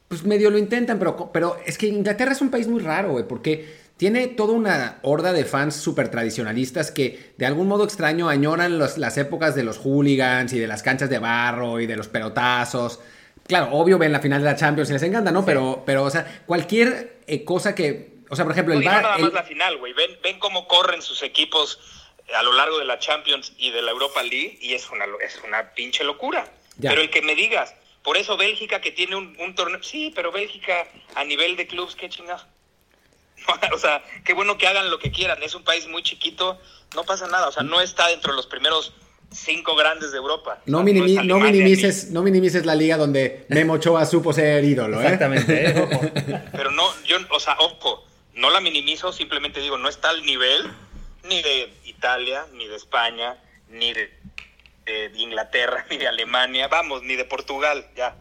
Pues medio lo intentan, pero, pero es que Inglaterra es un país muy raro, güey, porque tiene toda una horda de fans súper tradicionalistas que de algún modo extraño añoran los, las épocas de los hooligans y de las canchas de barro y de los pelotazos. Claro, obvio ven la final de la Champions y les encanta, ¿no? Sí. Pero, pero, o sea, cualquier eh, cosa que. O sea, por ejemplo, el no, bar. nada el... más la final, güey. Ven, ven cómo corren sus equipos a lo largo de la Champions y de la Europa League y es una, es una pinche locura. Ya. Pero el que me digas, por eso Bélgica que tiene un, un torneo. Sí, pero Bélgica a nivel de clubs, qué chingados. o sea, qué bueno que hagan lo que quieran. Es un país muy chiquito, no pasa nada. O sea, no está dentro de los primeros cinco grandes de Europa. No, minimi no, no minimices, no minimices la liga donde Memo Ochoa supo ser ídolo, ¿eh? Exactamente, ¿eh? Ojo. Pero no, yo, o sea, ojo, no la minimizo, simplemente digo, no está al nivel ni de Italia, ni de España, ni de, de Inglaterra, ni de Alemania, vamos, ni de Portugal, ya.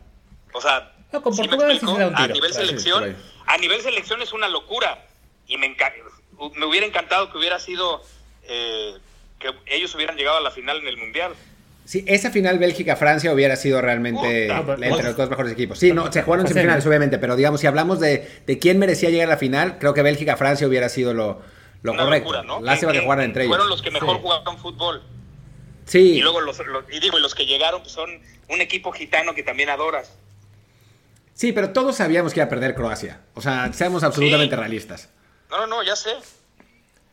O sea, no, con ¿sí Portugal me explico? sí se da un tiro, a nivel selección, a nivel selección es una locura y me, me hubiera encantado que hubiera sido eh, que ellos hubieran llegado a la final en el mundial. Sí, esa final Bélgica-Francia hubiera sido realmente uh, entre los dos mejores equipos. Sí, no, se jugaron semifinales, obviamente, pero digamos, si hablamos de, de, quién merecía llegar a la final, creo que Bélgica-Francia hubiera sido lo, lo Una correcto. Locura, ¿no? Lástima que, que, jugaran entre ellos. Fueron los que mejor sí. jugaban fútbol. Sí. Y luego los, los, y digo, los que llegaron pues, son un equipo gitano que también adoras. Sí, pero todos sabíamos que iba a perder Croacia. O sea, seamos absolutamente sí. realistas. No, no, no, ya sé.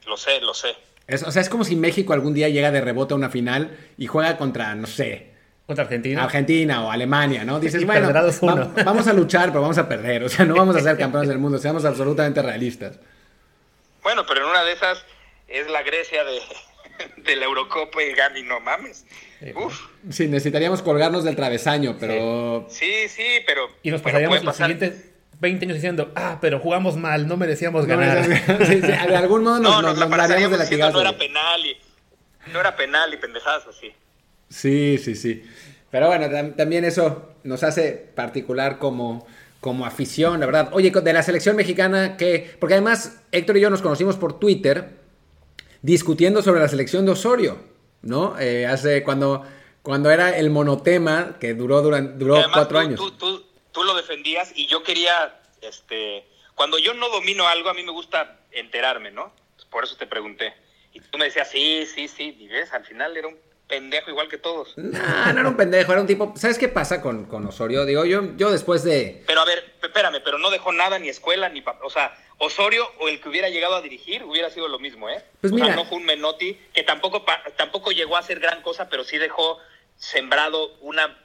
Lo sé, lo sé. Es, o sea, es como si México algún día llega de rebote a una final y juega contra, no sé. ¿Contra Argentina? Argentina o Alemania, ¿no? Dices, bueno, va, vamos a luchar, pero vamos a perder. O sea, no vamos a ser campeones del mundo, seamos absolutamente realistas. Bueno, pero en una de esas es la Grecia de, de la Eurocopa y Gani, no mames. Uf. Sí, necesitaríamos colgarnos del travesaño, pero... Sí, sí, pero... Y nos pasaríamos los siguientes 20 años diciendo, ah, pero jugamos mal, no merecíamos ganar. No, sí, sí, de algún modo nos, no, nos, nos daríamos de latigazo. No era penal y, no era penal y pendejadas así. Sí, sí, sí. Pero bueno, tam también eso nos hace particular como, como afición, la verdad. Oye, de la selección mexicana, que Porque además Héctor y yo nos conocimos por Twitter discutiendo sobre la selección de Osorio, ¿no? Eh, hace cuando, cuando era el monotema que duró, durante, duró además, cuatro tú, años. Tú, tú, tú, lo defendías y yo quería, este, cuando yo no domino algo, a mí me gusta enterarme, ¿no? Por eso te pregunté. Y tú me decías, sí, sí, sí, y ves, al final era un pendejo igual que todos. No, no era un pendejo, era un tipo. ¿Sabes qué pasa con, con Osorio? Digo, yo, yo después de. Pero a ver, espérame, pero no dejó nada, ni escuela, ni. O sea, Osorio o el que hubiera llegado a dirigir hubiera sido lo mismo, ¿eh? Pues o mira. sea, no fue un Menotti que tampoco, tampoco llegó a hacer gran cosa, pero sí dejó sembrado una,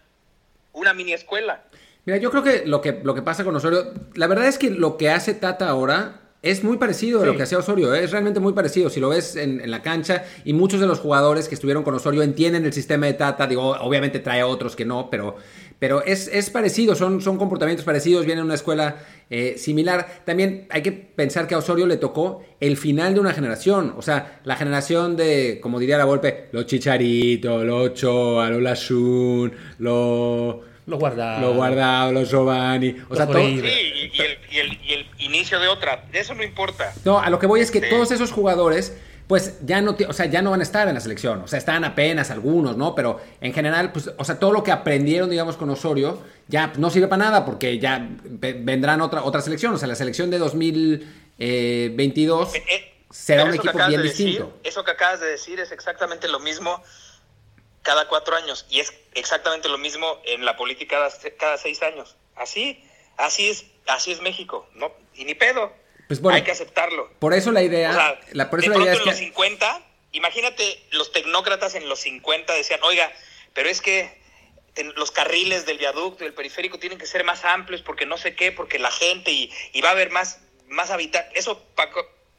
una mini escuela. Mira, yo creo que lo que, lo que pasa con Osorio, la verdad es que lo que hace Tata ahora es muy parecido a lo que hacía Osorio, ¿eh? es realmente muy parecido. Si lo ves en, en la cancha, y muchos de los jugadores que estuvieron con Osorio entienden el sistema de Tata, digo, obviamente trae a otros que no, pero, pero es, es parecido, son, son comportamientos parecidos, vienen de una escuela eh, similar. También hay que pensar que a Osorio le tocó el final de una generación, o sea, la generación de, como diría la Volpe, los Chicharito, los Ochoa, los Lashun, los... Lo guardado. Los guardados, los Giovanni. O sea, Los todo- Uribe. Sí, y, y el, y, el, y el inicio de otra. De eso no importa. No, a lo que voy es que Sí. todos esos jugadores, pues ya no, o sea, ya no van a estar en la selección. O sea, están apenas algunos, ¿no? Pero en general, pues, o sea, todo lo que aprendieron, digamos, con Osorio, ya no sirve para nada porque ya ve- vendrán otra, otra selección. O sea, la selección de 2022 Eh, eh, será pero un equipo bien de decir, distinto. eso que acabas de decir es exactamente lo mismo cada cuatro años y es exactamente lo mismo en la política cada, cada seis años. Así, así es, así es México, no y ni pedo. Pues bueno, Hay que aceptarlo. Por eso la idea, O sea, la, por de eso la pronto idea es en que... los 50, imagínate, los tecnócratas en los 50 decían, oiga, pero es que los carriles del viaducto y del periférico tienen que ser más amplios porque no sé qué, porque la gente y, y va a haber más, más habitantes. ¿Eso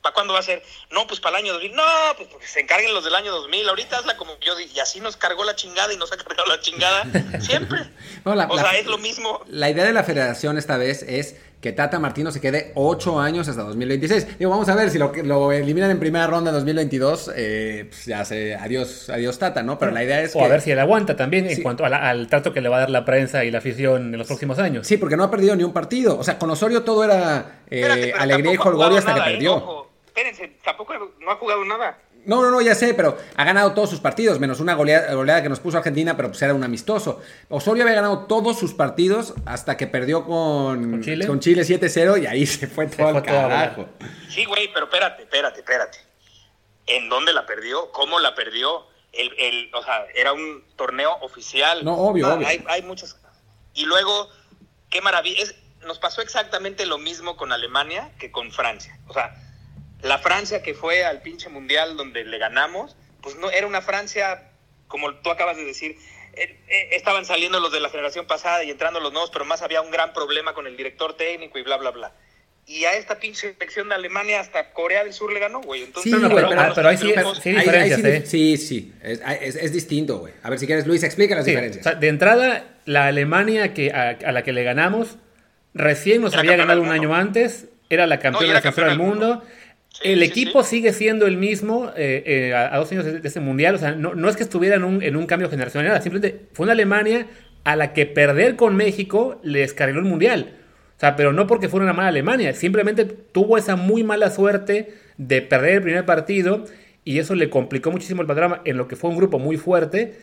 para cuándo va a ser? No, pues para el año 2000. No, pues porque se encarguen los del año 2000. Ahorita hazla como yo di- y así nos cargó la chingada y nos ha cargado la chingada siempre. No, la- o la- sea, es lo mismo. La idea de la federación esta vez es que Tata Martino se quede ocho años hasta 2026. Digo, vamos a ver si lo, lo eliminan en primera ronda en 2022, eh, pues ya sé, adiós, adiós Tata, ¿no? Pero la idea es O que... a ver si él aguanta también Sí. en cuanto la- al trato que le va a dar la prensa y la afición en los próximos años. Sí, porque no ha perdido ni un partido. O sea, con Osorio todo era eh, Espérate, alegría y jolgorio hasta que nada, ¿eh? perdió. Espérense, tampoco no ha jugado nada. No, no, no, ya sé, pero ha ganado todos sus partidos, menos una goleada, goleada que nos puso Argentina, pero pues era un amistoso. Osorio había ganado todos sus partidos hasta que perdió con, ¿Con Chile? con Chile 7-0 y ahí se fue todo fue al todo a volar. carajo. Sí, güey, pero espérate, espérate, espérate. ¿En dónde la perdió? ¿Cómo la perdió? El, el, o sea, era un torneo oficial. No, obvio, Ah, obvio. Hay, hay muchas. Y luego, qué maravilla. Es, nos pasó exactamente lo mismo con Alemania que con Francia. O sea, la Francia que fue al pinche mundial donde le ganamos, pues no era una Francia, como tú acabas de decir, eh, eh, estaban saliendo los de la generación pasada y entrando los nuevos, pero más había un gran problema con el director técnico y bla, bla, bla. Y a esta pinche selección de Alemania hasta Corea del Sur le ganó, güey. Entonces, Sí, no, güey, pero- pero- pero ahí sí, Ahí- ahí diferencias, sí, ¿eh? sí, sí, es, es- es distinto, güey. A ver si quieres, Luis, explica las Sí, diferencias. o sea, de entrada, la Alemania que, a, a la que le ganamos recién nos Era había ganado del un año antes, era la No, era campeona del mundo. mundo. Sí, el sí, equipo sí. sigue siendo el mismo eh, eh, a, a dos años de, de ese mundial. O sea, no, no es que estuviera en un, en un cambio generacional, nada, simplemente fue una Alemania a la que perder con México les cargó el mundial. O sea, pero no porque fuera una mala Alemania, simplemente tuvo esa muy mala suerte de perder el primer partido y eso le complicó muchísimo el panorama en lo que fue un grupo muy fuerte.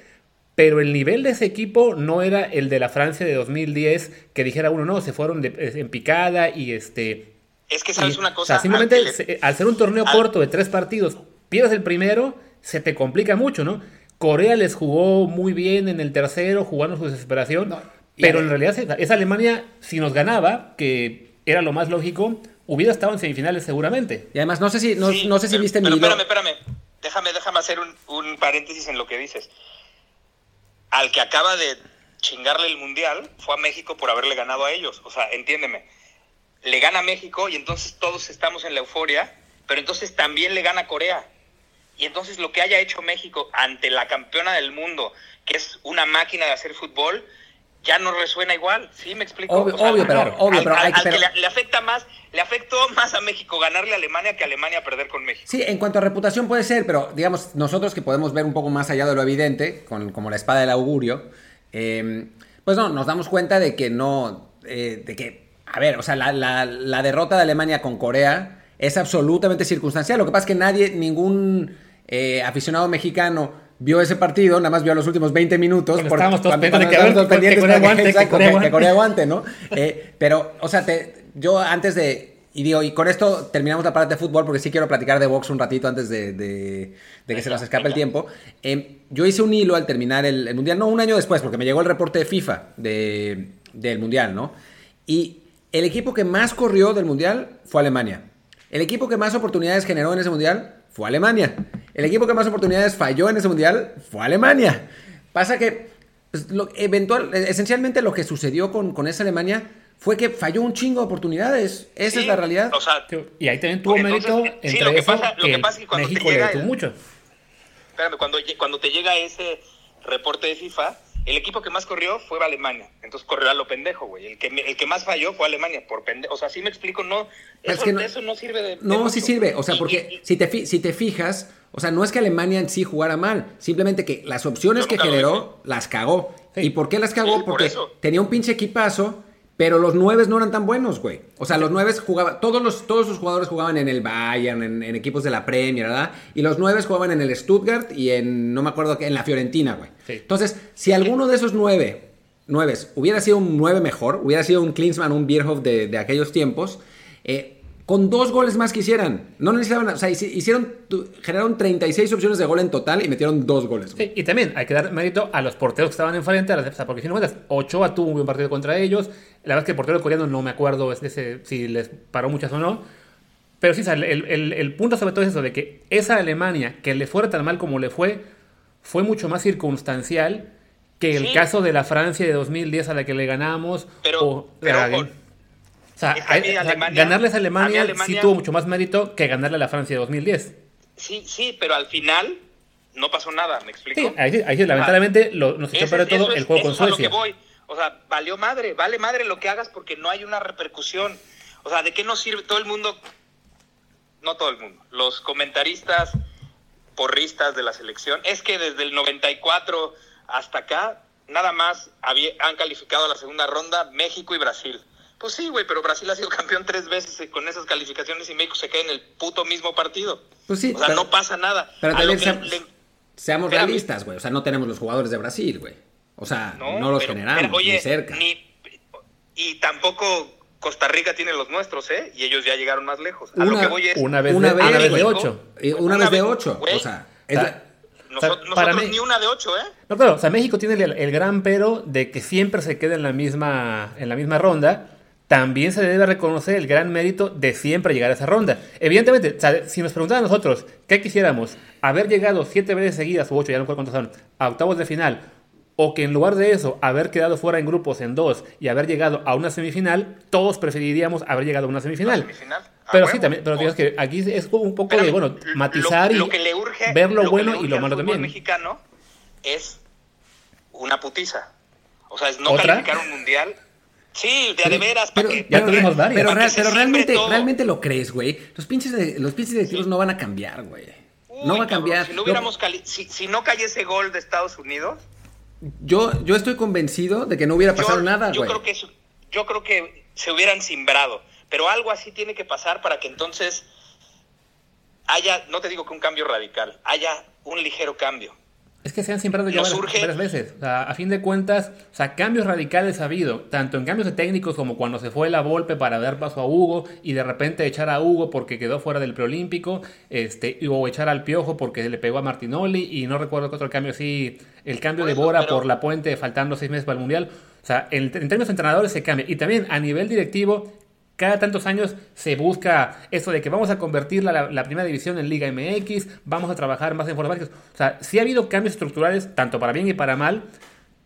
Pero el nivel de ese equipo no era el de la Francia de 2010, que dijera uno, no, se fueron de- en picada y este. Es que sabes y- una o cosa. sea, simplemente al le- ser un torneo al- corto de tres partidos, pierdes el primero, se te complica mucho, ¿no? Corea les jugó muy bien en el tercero, jugando su desesperación. No, pero en realidad esa- Alemania, si nos ganaba, que era lo más lógico, hubiera estado en semifinales seguramente. Y además, no sé si, no, Sí, no sé si pero- viste mi Pero espérame, espérame. Déjame, déjame hacer un, un paréntesis en lo que dices. Al que acaba de chingarle el mundial fue a México por haberle ganado a ellos. O sea, entiéndeme. Le gana México y entonces todos estamos en la euforia, pero entonces también le gana Corea. Y entonces lo que haya hecho México ante la campeona del mundo, que es una máquina de hacer fútbol, ya no resuena igual. ¿Sí me explico? Obvio, obvio, pero- obvio, al, pero hay al- que- le afecta más, le afectó más a México ganarle a Alemania que a Alemania perder con México. Sí, en cuanto a reputación puede ser, pero digamos, nosotros que podemos ver un poco más allá de lo evidente, con, como la espada del augurio, eh, pues no, nos damos cuenta de que no, eh, de que, a ver, o sea, la, la- la derrota de Alemania con Corea es absolutamente circunstancial. Lo que pasa es que nadie, ningún eh, aficionado mexicano vio ese partido, nada más vio los últimos 20 minutos. Porque por- estábamos todos cuando- pendientes que- Corea aguante. Corea ¿no? Eh, pero, o sea, te- yo antes de. Y digo, y con esto terminamos la parte de fútbol porque sí quiero platicar de box un ratito antes de, de- de que se nos escape el tiempo. Eh, yo hice un hilo al terminar el, el mundial, no un año después, porque me llegó el reporte de FIFA de- del mundial, ¿no? Y el equipo que más corrió del mundial fue Alemania. El equipo que más oportunidades generó en ese mundial fue Alemania. El equipo que más oportunidades falló en ese mundial fue Alemania. Pasa que pues, lo, eventual, esencialmente lo que sucedió con, con esa Alemania fue que falló un chingo de oportunidades. Esa Sí, es la realidad. O sea, Y ahí también tuvo Entonces, mérito sí, lo que eso pasa- lo que que el pasa es que cuando México le llega el- mucho. espérame, cuando, cuando te llega ese reporte de FIFA, el equipo que más corrió fue Alemania. Entonces corrió a lo pendejo, güey. El que, el que más falló fue Alemania, por pendejo. O sea, sí me explico, no. Es Eso, que no- eso no sirve de. No, sí sirve. O sea, porque y- y- si, te fi- si te fijas, o sea, no es que Alemania en sí jugara mal, simplemente que las opciones que generó las cagó. Sí. ¿Y por qué las cagó? Sí, porque tenía un pinche equipazo, pero los nueves no eran tan buenos, güey. O sea, los nueves jugaban, todos los todos sus jugadores jugaban en el Bayern, en, en equipos de la Premier, ¿verdad? Y los nueves jugaban en el Stuttgart y en, no me acuerdo, qué, en la Fiorentina, güey. Sí. Entonces, si alguno de esos nueve, nueves, hubiera sido un nueve mejor, hubiera sido un Klinsmann, un Bierhoff de, de aquellos tiempos, eh, con dos goles más que hicieran. No necesitaban, o sea, hici- hicieron, generaron 36 opciones de gol en total y metieron dos goles. Sí, y también hay que dar mérito a los porteros que estaban enfrente, a las- o sea, porque si no cuentas, Ochoa tuvo un buen partido contra ellos. La verdad es que el portero coreano no me acuerdo es de ese- si les paró muchas o no. Pero sí, o sea, el, el- el punto sobre todo es eso, de que esa Alemania, que le fuera tan mal como le fue, fue mucho más circunstancial que el Sí. caso de la Francia de 2010 a la que le ganamos. Pero- o, pero, o sea, es que a mí hay- o sea, Alemania- ganarles a Alemania, sí tuvo mucho más mérito que ganarle a la Francia de 2010. Sí, sí, pero al final no pasó nada, ¿me explico? Sí, ahí, ahí lamentablemente lo- nos echó a Ese- perder todo es- el juego con lo Suecia. que voy. O sea, valió madre, vale madre lo que hagas porque no hay una repercusión. O sea, ¿de qué nos sirve todo el mundo? No todo el mundo. Los comentaristas porristas de la selección. Es que desde el 94 hasta acá, nada más había- han calificado a la segunda ronda México y Brasil. Pues sí, güey, pero Brasil ha sido campeón tres veces eh, con esas calificaciones y México se queda en el puto mismo partido. Pues sí, o sea, pero- no pasa nada. Pero A también seamos, le- seamos Espérame. realistas, güey. O sea, no tenemos los jugadores de Brasil, güey. O sea, no, los pero- generamos, pero, oye, ni cerca. ni- y tampoco Costa Rica tiene los nuestros, ¿eh? Y ellos ya llegaron más lejos. A Una- lo que voy es... Una vez, Una de, vez, una vez de. 8. Y una, vez de ocho. O sea, es la- Nosotros, O sea, para nosotros mí- ni una de ocho, ¿eh? No, claro, o sea, México tiene el, el gran pero de que siempre se queda en la misma, en la misma ronda. También se le debe reconocer el gran mérito de siempre llegar a esa ronda. Evidentemente, o sea, si nos preguntaran a nosotros qué quisiéramos, haber llegado siete veces seguidas, o ocho, ya no recuerdo cuántos son, a octavos de final, o que en lugar de eso, haber quedado fuera en grupos en dos y haber llegado a una semifinal, todos preferiríamos haber llegado a una semifinal. Una semifinal, a Pero huevo. sí, también, pero digamos que aquí es como un poco de, bueno, lo- matizar lo, y que le urge, ver lo, que bueno le y urge lo al malo también. mexicano es una putiza. O sea, es no ¿Otra? calificar un mundial. Sí, de, a de veras. Pero, que, Ya pero- tuvimos varias. pero real- pero realmente, todo. realmente lo crees, güey. Los pinches, de- los pinches directivos no van a cambiar, güey. Uy, no va a cabrón, cambiar. Si no hubiéramos cali- si, si no cayese ese gol de Estados Unidos, yo, yo estoy convencido de que no hubiera pasado yo, nada, yo güey. creo que eso- yo creo que se hubieran simbrado, pero algo así tiene que pasar para que entonces haya, no te digo que un cambio radical, haya un ligero cambio. Es que se han sembrado ya varias, veces. O sea, a fin de cuentas, o sea, cambios radicales ha habido, tanto en cambios de técnicos como cuando se fue la Volpe para dar paso a Hugo y de repente echar a Hugo porque quedó fuera del preolímpico, este, o echar al Piojo porque le pegó a Martinoli y no recuerdo qué otro cambio así, el cambio de Bora pero- por la puente faltando seis meses para el Mundial. O sea, en, en términos de entrenadores se cambia. Y también a nivel directivo, cada tantos años se busca eso de que vamos a convertir la, la- primera división en Liga MX, vamos a trabajar más en básicas. O sea, sí ha habido cambios estructurales, tanto para bien y para mal,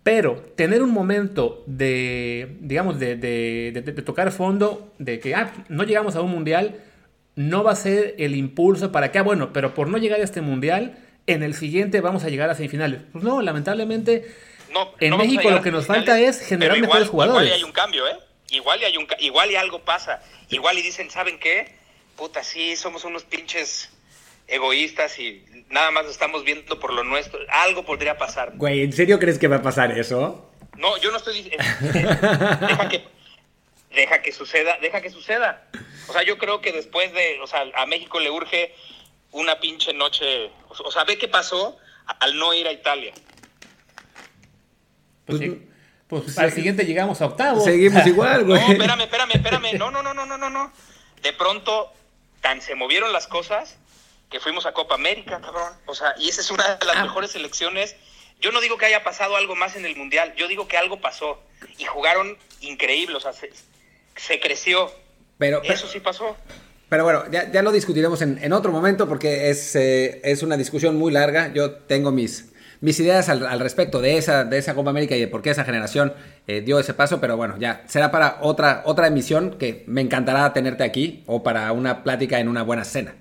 pero tener un momento de, digamos, de, de- de- de tocar fondo, de que ah, no llegamos a un mundial, no va a ser el impulso para que, ah, bueno, pero por no llegar a este mundial, en el siguiente vamos a llegar a semifinales. Pues no, lamentablemente, No, En no México lo que nos falta es generar mejores jugadores. Igual hay un cambio, ¿eh? Igual y, hay un, ca- igual y algo pasa. Igual y dicen, ¿saben qué? Puta, sí, somos unos pinches egoístas y nada más estamos viendo por lo nuestro. Algo podría pasar. Güey, ¿en serio crees que va a pasar eso? No, yo no estoy diciendo. deja que deja que suceda, deja que suceda. O sea, yo creo que después de, o sea, a México le urge una pinche noche, o sea, ve qué pasó al no ir a Italia. pues, Pues, sí, pues al siguiente llegamos a octavos. Seguimos igual, No, güey. espérame, espérame, espérame. No, no, no, no, no, no, no. De pronto tan se movieron las cosas que fuimos a Copa América, cabrón. O sea, y esa es una de las Ah. mejores selecciones. Yo no digo que haya pasado algo más en el Mundial, yo digo que algo pasó. Y jugaron increíble, o sea, se, se creció. Pero, pero, Eso sí pasó. pero bueno, ya, ya lo discutiremos en, en otro momento porque es, eh, es una discusión muy larga. Yo tengo mis, mis ideas al, respecto de esa, de esa Copa América y de por qué esa generación eh, dio ese paso, pero bueno, ya será para otra, otra emisión que me encantará tenerte aquí o para una plática en una buena cena.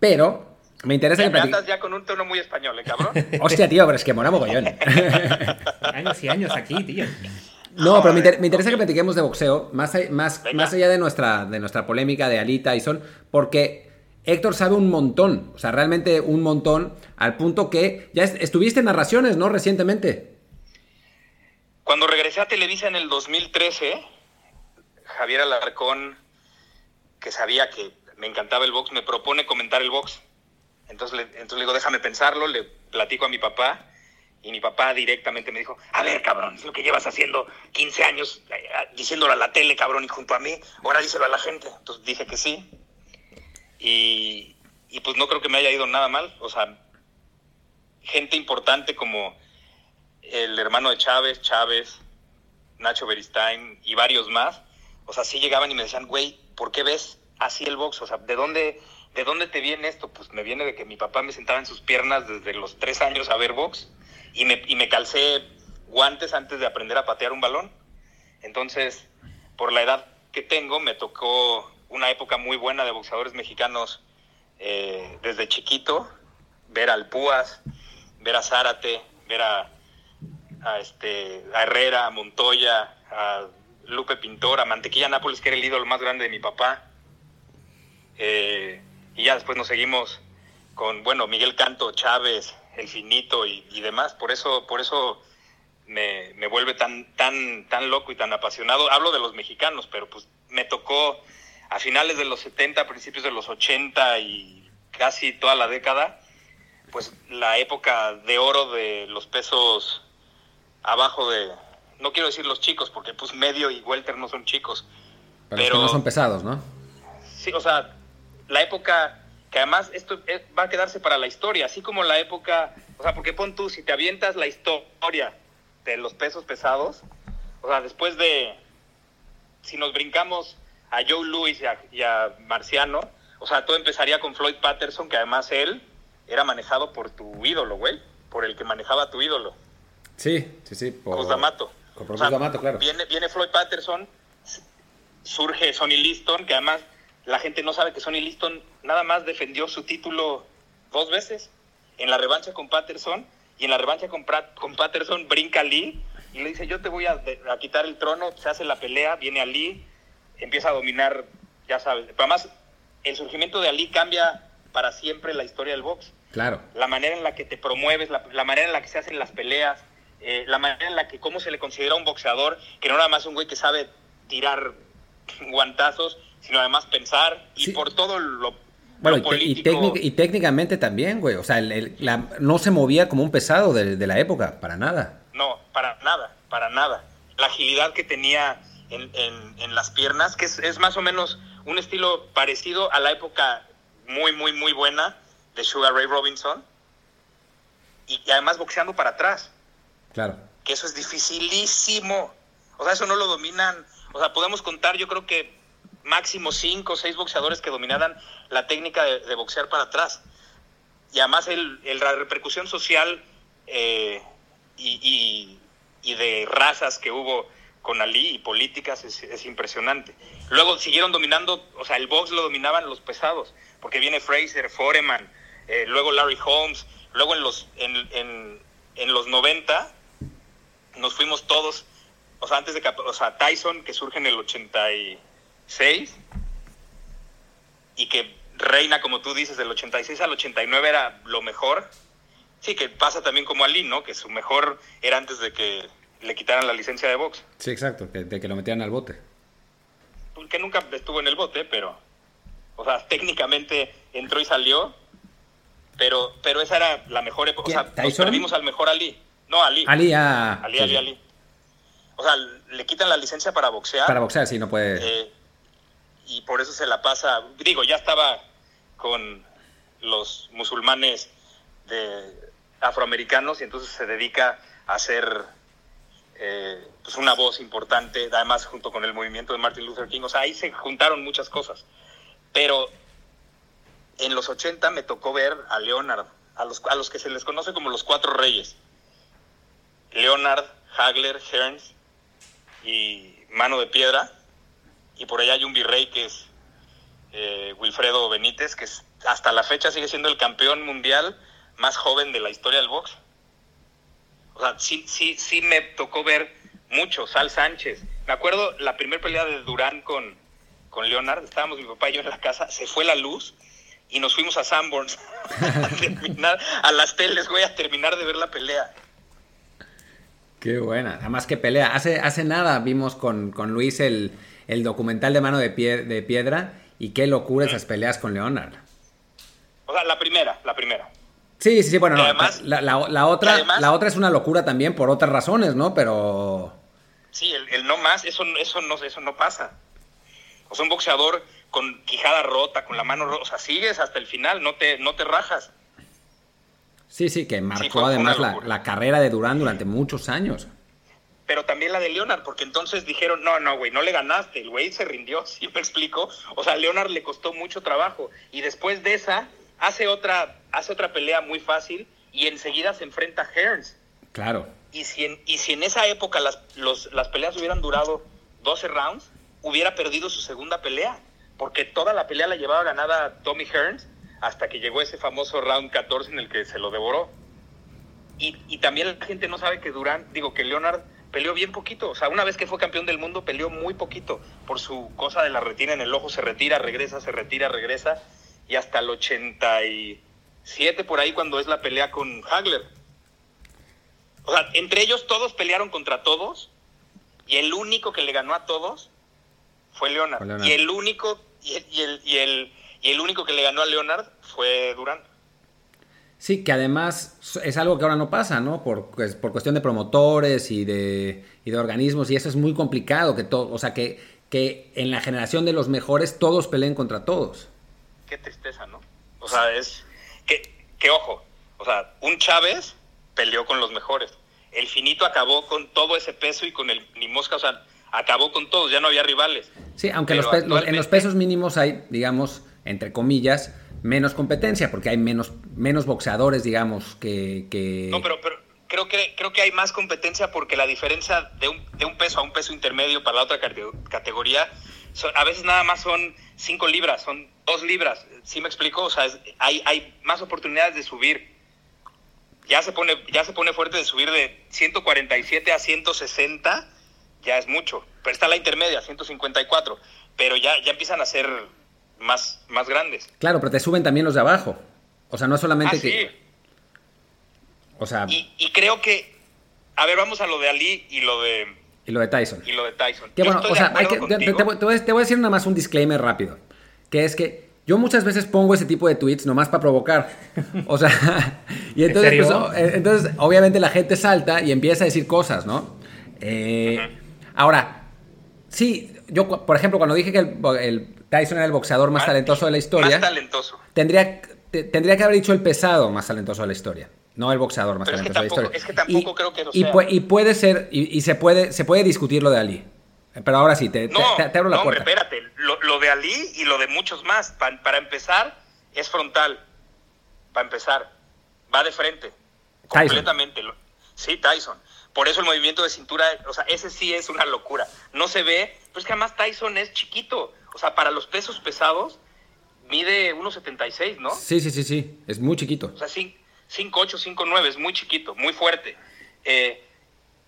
Pero me interesa que me andas ya con un tono muy español, ¿eh, cabrón? Hostia, tío, pero es que mola mogollón. años y años aquí, tío. No, pero me, interesa que platiquemos de boxeo, más, más, más allá de nuestra, de nuestra polémica de Ali Tyson, porque Héctor sabe un montón, o sea, realmente un montón, al punto que ya estuviste en narraciones, ¿no? Recientemente. Cuando regresé a Televisa en el 2013, Javier Alarcón, que sabía que me encantaba el box, me propone comentar el box. Entonces le, entonces le digo, déjame pensarlo, le platico a mi papá y mi papá directamente me dijo, a ver, cabrón, es lo que llevas haciendo 15 años, eh, diciéndolo a la tele, cabrón, y junto a mí, ahora díselo a la gente. Entonces dije que sí. Y, y pues no creo que me haya ido nada mal. O sea, gente importante como el hermano de Chávez, Chávez, Nacho Beristain y varios más, o sea, sí llegaban y me decían, güey, ¿por qué ves así el box? O sea, ¿de dónde, ¿de dónde te viene esto? Pues me viene de que mi papá me sentaba en sus piernas desde los tres años a ver box y me, y me calcé guantes antes de aprender a patear un balón. Entonces, por la edad que tengo, me tocó una época muy buena de boxeadores mexicanos eh, desde chiquito, ver al Púas, ver a Zárate, ver a, este, a Herrera, a Montoya, a Lupe Pintor, a Mantequilla Nápoles, que era el ídolo más grande de mi papá. Eh, y ya después nos seguimos con, bueno, Miguel Canto, Chávez, el finito y, demás. Por eso, por eso me, me, vuelve tan, tan, tan loco y tan apasionado. Hablo de los mexicanos, pero pues me tocó a finales de los 70, principios de los 80 y casi toda la década, pues la época de oro de los pesos abajo de, no quiero decir los chicos, porque pues medio y welter no son chicos. Pero, no son pesados, ¿no? Sí, o sea, la época que además esto va a quedarse para la historia, así como la época, o sea, porque pon tú, si te avientas la historia de los pesos pesados, o sea, después de, si nos brincamos a Joe Louis y a, Marciano, o sea, todo empezaría con Floyd Patterson, que además él era manejado por tu ídolo, güey, por el que manejaba tu ídolo. Sí, sí, sí. Por D'Amato. Por claro. Viene, viene Floyd Patterson, surge Sonny Liston, que además la gente no sabe que Sonny Liston nada más defendió su título dos veces. En la revancha con Patterson y en la revancha con, con Patterson brinca Lee y le dice yo te voy a, quitar el trono, se hace la pelea, viene a Lee, empieza a dominar, ya sabes. Pero además el surgimiento de Ali cambia para siempre la historia del box. Claro. La manera en la que te promueves, la, manera en la que se hacen las peleas, eh, la manera en la que cómo se le considera un boxeador, que no nada más un güey que sabe tirar guantazos, sino además pensar y por todo lo, bueno, y, y, técnicamente también, güey. O sea, no se movía como un pesado de, la época, para nada. No, para nada, para nada. La agilidad que tenía en, en, las piernas, que es, es, más o menos un estilo parecido a la época muy, muy, muy buena de Sugar Ray Robinson. Y, y además boxeando para atrás. Claro. Que eso es dificilísimo. O sea, eso no lo dominan. O sea, podemos contar, yo creo que máximo cinco o seis boxeadores que dominaran la técnica de, boxear para atrás. Y además el, la repercusión social eh, y, de razas que hubo con Ali y políticas es, impresionante. Luego siguieron dominando, o sea, el box lo dominaban los pesados, porque viene Fraser, Foreman, eh, luego Larry Holmes, luego en los, en, en, en los 90 nos fuimos todos, o sea, antes de o sea, Tyson, que surge en el 80 y 6 y que reina, como tú dices, del 86 al 89 era lo mejor. Sí, que pasa también como Ali, ¿no? Que su mejor era antes de que le quitaran la licencia de box. Sí, exacto, de que lo metieran al bote. Que nunca estuvo en el bote, pero, o sea, técnicamente entró y salió, pero, pero esa era la mejor época. O sea, nos perdimos al mejor Ali. No, Ali. Ali, ah, Ali, Ali, Ali. O sea, le quitan la licencia para boxear. Para boxear, sí, no puede. Eh, y por eso se la pasa, digo, ya estaba con los musulmanes de afroamericanos y entonces se dedica a ser eh, pues una voz importante, además junto con el movimiento de Martin Luther King, o sea, ahí se juntaron muchas cosas. Pero en los 80 me tocó ver a Leonard a los, a los que se les conoce como los cuatro reyes. Leonard, Hagler, Hearns y Mano de Piedra. Y por allá hay un virrey que es eh, Wilfredo Benítez, que hasta la fecha sigue siendo el campeón mundial más joven de la historia del box. O sea, sí, sí, sí me tocó ver mucho. Sal Sánchez. Me acuerdo la primera pelea de Durán con, con Leonard. Estábamos mi papá y yo en la casa. Se fue la luz y nos fuimos a Sanborns a, a las teles, güey, a terminar de ver la pelea. Qué buena. Además, que pelea. Hace, hace nada vimos con, con Luis el, el, documental de mano de, pie, de piedra y qué locura esas peleas con Leonard. O sea, la primera, la primera. Sí, sí, sí, bueno, no, además, la, la, la, otra, la otra es una locura también por otras razones, ¿no? Pero... Sí, el, el no más, eso, eso, no, eso no pasa. O sea, un boxeador con quijada rota, con la mano rota, o sea, sigues hasta el final, no te, no te rajas. Sí, sí, que marcó sí, además la, la, carrera de Durán durante muchos años. Pero también la de Leonard, porque entonces dijeron, no, no, güey, no le ganaste, el güey se rindió, ¿sí me explico? O sea, a Leonard le costó mucho trabajo. Y después de esa, hace otra, hace otra pelea muy fácil y enseguida se enfrenta a Hearns. Claro. Y si en, y si en esa época las, los, las peleas hubieran durado 12 rounds, hubiera perdido su segunda pelea, porque toda la pelea la llevaba ganada Tommy Hearns hasta que llegó ese famoso round 14 en el que se lo devoró. Y, y también la gente no sabe que Durán, digo que Leonard peleó bien poquito, o sea, una vez que fue campeón del mundo peleó muy poquito, por su cosa de la retina en el ojo, se retira, regresa, se retira, regresa, y hasta el 87 por ahí cuando es la pelea con Hagler. O sea, entre ellos todos pelearon contra todos, y el único que le ganó a todos fue Leonard. Fue Leonard. Y el único, y el, y el, y el y el único que le ganó a Leonard fue Durán. Sí, que además es algo que ahora no pasa, ¿no? Por, pues, por cuestión de promotores y de, y de, organismos, y eso es muy complicado, que todo, o sea, que, que en la generación de los mejores todos peleen contra todos. Qué tristeza, ¿no? O sea, es, que, que ojo, o sea, un Chávez peleó con los mejores. El finito acabó con todo ese peso y con el ni mosca, o sea, acabó con todos, ya no había rivales. Sí, aunque los, actualmente... en los pesos mínimos hay, digamos, entre comillas, menos competencia, porque hay menos, menos boxeadores, digamos, que... que... No, pero, pero creo, que, creo que hay más competencia porque la diferencia de un, de un peso a un peso intermedio para la otra categoría, son, a veces nada más son 5 libras, son 2 libras, ¿sí me explico? O sea, es, hay, hay más oportunidades de subir. Ya se, pone, ya se pone fuerte de subir de 147 a 160, ya es mucho. Pero está la intermedia, 154. Pero ya, ya empiezan a ser más, más grandes. Claro, pero te suben también los de abajo. O sea, no es solamente ah, que. Sí. O sea. Y, y, creo que. A ver, vamos a lo de Ali y lo de. Y lo de Tyson. Y lo de Tyson. Que bueno, o sea, hay que, te, voy, te, voy a decir nada más un disclaimer rápido. Que es que yo muchas veces pongo ese tipo de tweets nomás para provocar. O sea, y entonces, pues, entonces, obviamente la gente salta y empieza a decir cosas, ¿no? Eh, uh -huh. Ahora, sí, yo, por ejemplo, cuando dije que el, el Tyson era el boxeador más, más, talentoso de la historia. Más talentoso. Tendría, te, tendría que haber dicho el pesado más talentoso de la historia. No el boxeador más Pero es que tampoco, de la historia. Es que tampoco y, creo que lo y, sea. Pu y puede ser, y, y, se, puede, se puede discutir lo de Ali. Pero ahora sí, te, no, te, te abro la no, puerta. Hombre, espérate, lo, lo, de Ali y lo de muchos más. Pa, para empezar, es frontal. Para empezar, va de frente. Tyson. Completamente. Sí, Tyson. Por eso el movimiento de cintura, o sea, ese sí es una locura. No se ve, pero es que además Tyson es chiquito. O sea, para los pesos pesados, mide 1,76, ¿no? Sí, sí, sí, sí. Es muy chiquito. O sea, 5'8, 5'9, es muy chiquito, muy fuerte. Eh,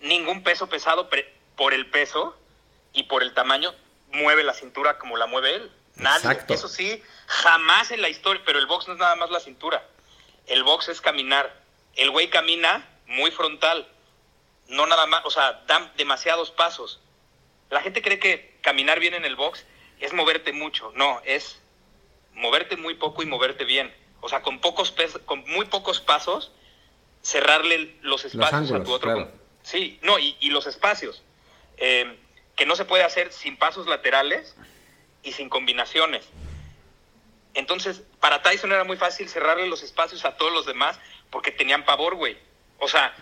ningún peso pesado por el peso y por el tamaño mueve la cintura como la mueve él. Nadie. Exacto. Eso sí, jamás en la historia, pero el box no es nada más la cintura. El box es caminar. El güey camina muy frontal. No nada más, o sea, dan demasiados pasos. La gente cree que caminar bien en el box es moverte mucho. No, es moverte muy poco y moverte bien. O sea, con pocos con muy pocos pasos, cerrarle los espacios los ángulos, a tu otro. Claro. Sí, no, y, y los espacios. Eh, que no se puede hacer sin pasos laterales y sin combinaciones. Entonces, para Tyson era muy fácil cerrarle los espacios a todos los demás porque tenían pavor, güey. O sea,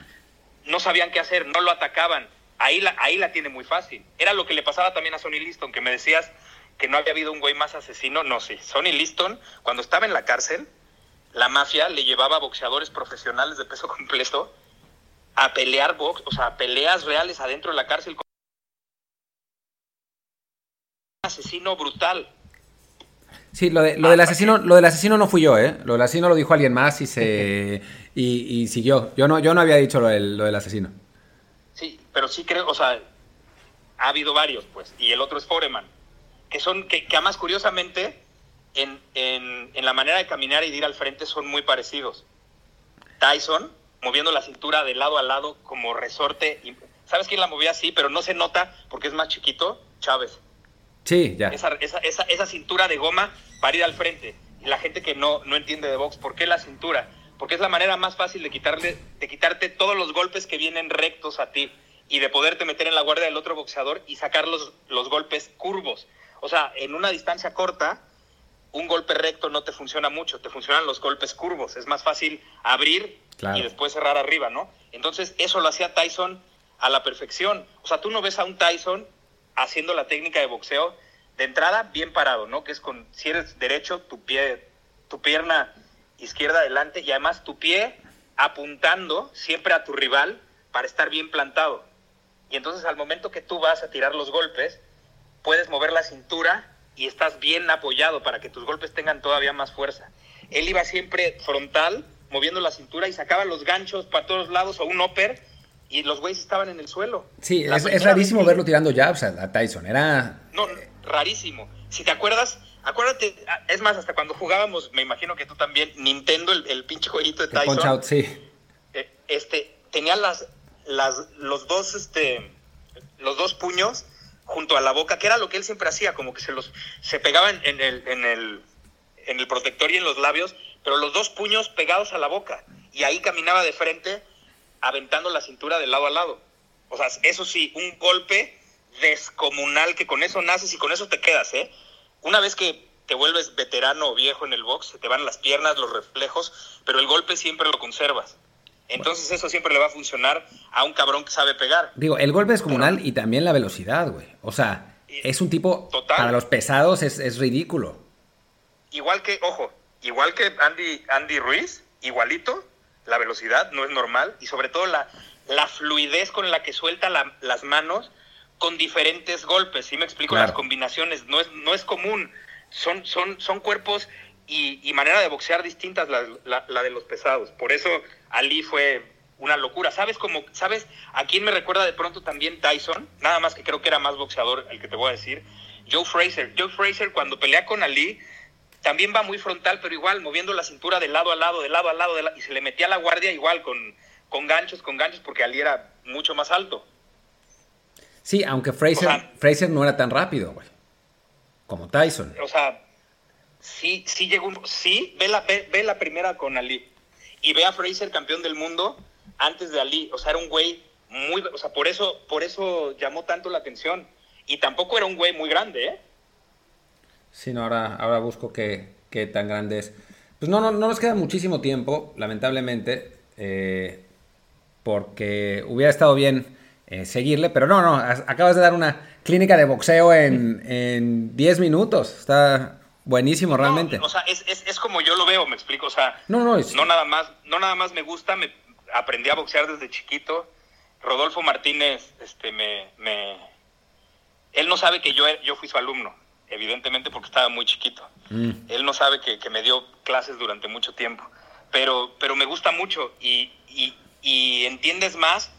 no sabían qué hacer, no lo atacaban. Ahí la, ahí la tiene muy fácil. Era lo que le pasaba también a Sonny Liston, que me decías que no había habido un güey más asesino. No, sí. Sonny Liston, cuando estaba en la cárcel, la mafia le llevaba a boxeadores profesionales de peso completo a pelear box, o sea, peleas reales adentro de la cárcel. Un asesino brutal. Sí, lo, de, lo del asesino, lo del asesino no fui yo, ¿eh? Lo del asesino lo dijo alguien más y se y, siguió. Yo no, yo no había dicho lo del, lo del asesino. Sí, pero sí creo, o sea, ha habido varios, pues, y el otro es Foreman, que son, que, que además curiosamente, en, en, en la manera de caminar y de ir al frente son muy parecidos. Tyson, moviendo la cintura de lado a lado como resorte. ¿Sabes quién la movía así? Pero no se nota porque es más chiquito, Chávez. Sí, ya. Esa, esa, esa, esa cintura de goma para ir al frente. Y la gente que no, no entiende de box, ¿por qué la cintura? Porque es la manera más fácil de, quitarle, de quitarte todos los golpes que vienen rectos a ti y de poderte meter en la guardia del otro boxeador y sacar los, los golpes curvos. O sea, en una distancia corta, un golpe recto no te funciona mucho, te funcionan los golpes curvos. Es más fácil abrir Claro. y después cerrar arriba, ¿no? Entonces, eso lo hacía Tyson a la perfección. O sea, tú no ves a un Tyson haciendo la técnica de boxeo de entrada bien parado, ¿no? Que es con, si eres derecho, tu pie, tu pierna izquierda adelante y además tu pie apuntando siempre a tu rival para estar bien plantado. Y entonces al momento que tú vas a tirar los golpes, puedes mover la cintura y estás bien apoyado para que tus golpes tengan todavía más fuerza. Él iba siempre frontal, moviendo la cintura y sacaba los ganchos para todos lados o un upper y los güeyes estaban en el suelo. Sí, La es, rarísimo vez verlo tirando jabs a, a Tyson. Era. No, rarísimo. Si te acuerdas, acuérdate, es más, hasta cuando jugábamos, me imagino que tú también, Nintendo, el, el pinche jueguito de el punch Tyson, out, sí. eh, este, tenía las, las, los dos, este, los dos puños junto a la boca, que era lo que él siempre hacía, como que se los, se pegaban en el, en el, en el protector y en los labios, pero los dos puños pegados a la boca, y ahí caminaba de frente, aventando la cintura de lado a lado. O sea, eso sí, un golpe descomunal que con eso naces y con eso te quedas, ¿eh? Una vez que te vuelves veterano o viejo en el box, se te van las piernas, los reflejos, pero el golpe siempre lo conservas. Entonces eso siempre le va a funcionar a un cabrón que sabe pegar. Digo, el golpe es comunal y también la velocidad, güey. O sea, es un tipo. Total. Para los pesados es, es ridículo. Igual que, ojo, igual que Andy, Andy Ruiz, igualito, la velocidad no es normal y sobre todo la, la fluidez con la que suelta la- las manos con diferentes golpes, ¿sí me explico? Claro. Las combinaciones, no es, no es común, son, son, son cuerpos y, y manera de boxear distintas la, la- la de los pesados, por eso Ali fue una locura, ¿sabes cómo, sabes a quién me recuerda de pronto también Tyson? Nada más que creo que era más boxeador el que te voy a decir, Joe Fraser, Joe Fraser cuando pelea con Ali también va muy frontal, pero igual moviendo la cintura de lado a lado, de lado a lado, de la- y se le metía a la guardia igual con, con ganchos, con ganchos, porque Ali era mucho más alto. Sí, aunque Fraser, O sea- Fraser no era tan rápido, güey. Como Tyson. O sea, sí, sí llegó, sí, ve la, ve, ve la primera con Ali y ve a Fraser campeón del mundo antes de Ali. O sea, era un güey muy, o sea, por eso, por eso llamó tanto la atención. Y tampoco era un güey muy grande, ¿eh? Sí, no, ahora, ahora busco qué, qué tan grande es. Pues no, no, no nos queda muchísimo tiempo, lamentablemente, eh, porque hubiera estado bien eh, seguirle, pero no, no, as- acabas de dar una clínica de boxeo en, en 10 minutos. Está buenísimo realmente. No, o sea, es, es, es como yo lo veo, me explico. O sea, No, no, es- no nada más, no nada más me gusta, me aprendí a boxear desde chiquito. Rodolfo Martínez, este, me, me, él no sabe que yo, yo fui su alumno, evidentemente porque estaba muy chiquito. Mm. Él no sabe que, que me dio clases durante mucho tiempo, pero, pero me gusta mucho y, y, y entiendes más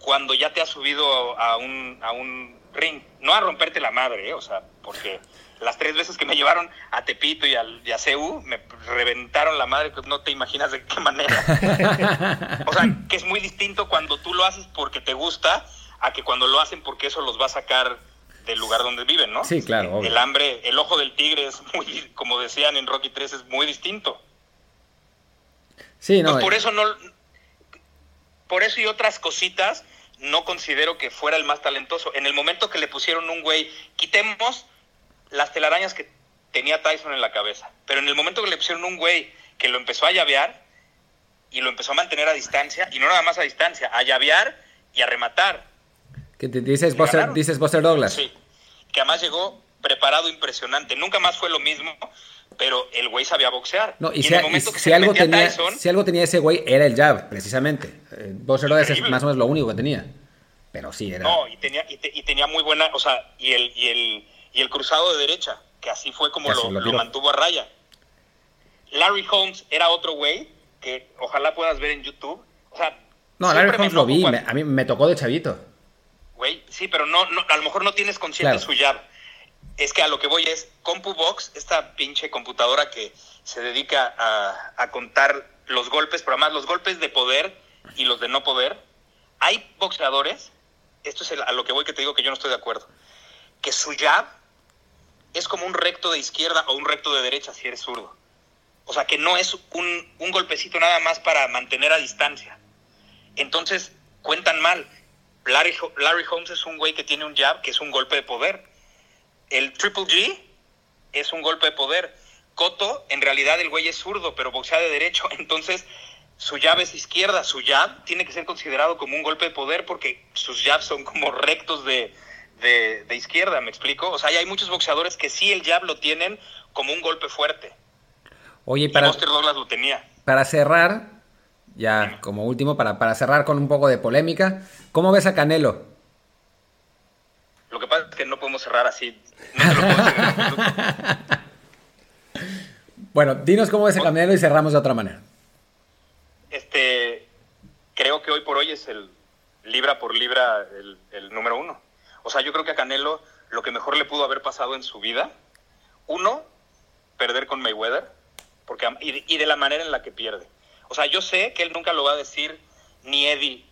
cuando ya te has subido a un, a un ring, no a romperte la madre, ¿eh? o sea, porque las tres veces que me llevaron a Tepito y, al, y a CEU me reventaron la madre, pues no te imaginas de qué manera. o sea, que es muy distinto cuando tú lo haces porque te gusta a que cuando lo hacen porque eso los va a sacar del lugar donde viven, ¿no? Sí, claro, obvio. El hambre, el ojo del tigre es muy, como decían en Rocky 3, es muy distinto. Sí, no. Pues por eh, eso no, por eso y otras cositas, no considero que fuera el más talentoso. En el momento que le pusieron un güey, quitemos las telarañas que tenía Tyson en la cabeza, pero en el momento que le pusieron un güey que lo empezó a llavear y lo empezó a mantener a distancia, y no nada más a distancia, a llavear y a rematar. que te- dices, Buster, dices Buster Douglas. Sí, que además llegó preparado impresionante. Nunca más fue lo mismo, pero el güey sabía boxear. No, y, en si, el y momento que si se algo tenía, Tyson, si algo tenía ese güey, era el jab, precisamente. Eh, Boxer Rhodes es más o menos lo único que tenía. Pero sí, era... No, y tenía, y, te- y tenía muy buena, o sea, y el, y el, y el cruzado de derecha, que así fue como lo, lo lo tiró. mantuvo a raya. Larry Holmes era otro güey que ojalá puedas ver en YouTube. O sea, no, Larry me Holmes lo vi, cuando- me- a mí me tocó de chavito. Güey, sí, pero no, no, a lo mejor no tienes consciente Claro. su jab. Es que a lo que voy es CompuBox, esta pinche computadora que se dedica a, a contar los golpes, pero además los golpes de poder y los de no poder. Hay boxeadores, esto es el- a lo que voy que te digo que yo no estoy de acuerdo, que su jab es como un recto de izquierda o un recto de derecha si eres zurdo. O sea, que no es un, un golpecito nada más para mantener a distancia. Entonces, cuentan mal. Larry, Larry Holmes es un güey que tiene un jab que es un golpe de poder. El Triple G es un golpe de poder. Cotto, en realidad el güey es zurdo, pero boxea de derecho. Entonces, su jab es izquierda. Su jab tiene que ser considerado como un golpe de poder porque sus jabs son como rectos de, de, de izquierda, ¿me explico? O sea, hay muchos boxeadores que sí el jab lo tienen como un golpe fuerte. Oye, y para, Buster Douglas lo tenía. para cerrar, ya como último, para, para cerrar con un poco de polémica, ¿cómo ves a Canelo? Lo que pasa es que no podemos cerrar así. No te lo puedo. Bueno, dinos cómo ves a Canelo y cerramos de otra manera. este, creo que hoy por hoy es el libra por libra el, el número uno. O sea, yo creo que a Canelo lo que mejor le pudo haber pasado en su vida, uno, perder con Mayweather, porque, y, de- y de la manera en la que pierde. O sea, yo sé que él nunca lo va a decir, ni Eddie,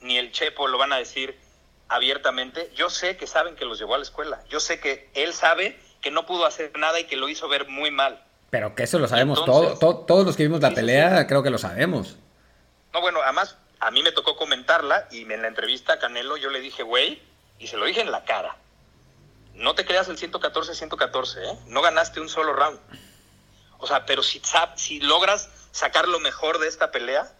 ni el Chepo lo van a decir abiertamente. Yo sé que saben que los llevó a la escuela. Yo sé que él sabe que no pudo hacer nada y que lo hizo ver muy mal. Pero que eso lo sabemos Entonces- todo, to- todos los que vimos la Sí, sí, pelea, creo que lo sabemos. No, bueno, además a mí me tocó comentarla y en la entrevista a Canelo yo le dije, güey, y se lo dije en la cara. No te creas el 114-114, ¿eh? No ganaste un solo round. O sea, pero si, si logras sacar lo mejor de esta pelea,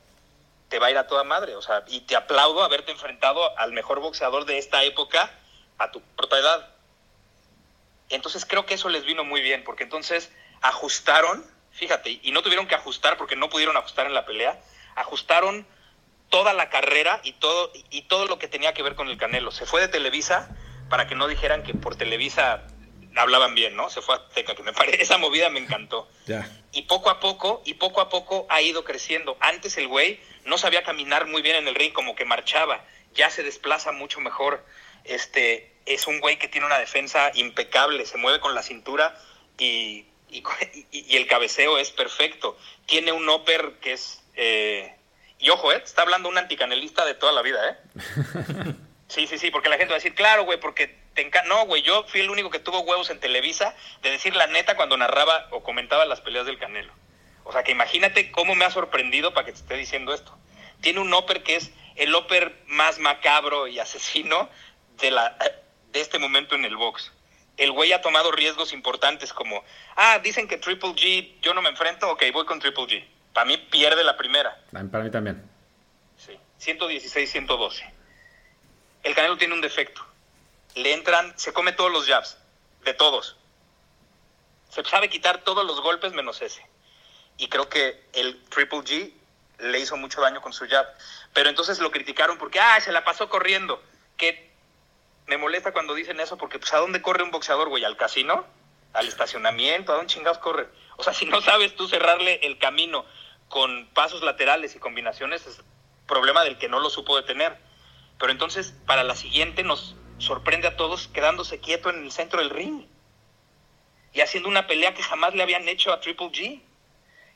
te va a ir a toda madre. O sea, y te aplaudo haberte enfrentado al mejor boxeador de esta época a tu corta edad. Entonces creo que eso les vino muy bien, porque entonces ajustaron, fíjate, y no tuvieron que ajustar porque no pudieron ajustar en la pelea, ajustaron toda la carrera y todo, y todo lo que tenía que ver con el Canelo. Se fue de Televisa para que no dijeran que por Televisa hablaban bien, ¿no? Se fue a Azteca, que me parece, esa movida me encantó. Y poco a poco, y poco a poco ha ido creciendo. Antes el güey no sabía caminar muy bien en el ring, como que marchaba. Ya se desplaza mucho mejor. Este, es un güey que tiene una defensa impecable, se mueve con la cintura y, y, y- y el cabeceo es perfecto. Tiene un upper que es... eh, y ojo, ¿eh? Está hablando un anticanelista de toda la vida, ¿eh? Sí, sí, sí, porque la gente va a decir, claro, güey, porque te encanta. No, güey, yo fui el único que tuvo huevos en Televisa de decir la neta cuando narraba o comentaba las peleas del Canelo. O sea, que imagínate cómo me ha sorprendido para que te esté diciendo esto. Tiene un upper que es el upper más macabro y asesino de, la, de este momento en el box. El güey ha tomado riesgos importantes como, ah, dicen que Triple G, yo no me enfrento, ok, voy con Triple G. Para mí pierde la primera. Para mí también. Sí, 116, 112. El Canelo tiene un defecto. Le entran, se come todos los jabs, de todos. Se sabe quitar todos los golpes menos ese. Y creo que el Triple G le hizo mucho daño con su jab. Pero entonces lo criticaron porque, ah, se la pasó corriendo. Que me molesta cuando dicen eso porque, pues, ¿a dónde corre un boxeador, güey? ¿Al casino? ¿Al estacionamiento? ¿A dónde chingados corre? O sea, si no sabes tú cerrarle el camino con pasos laterales y combinaciones, es problema del que no lo supo detener. Pero entonces, para la siguiente, nos sorprende a todos quedándose quieto en el centro del ring y haciendo una pelea que jamás le habían hecho a Triple G.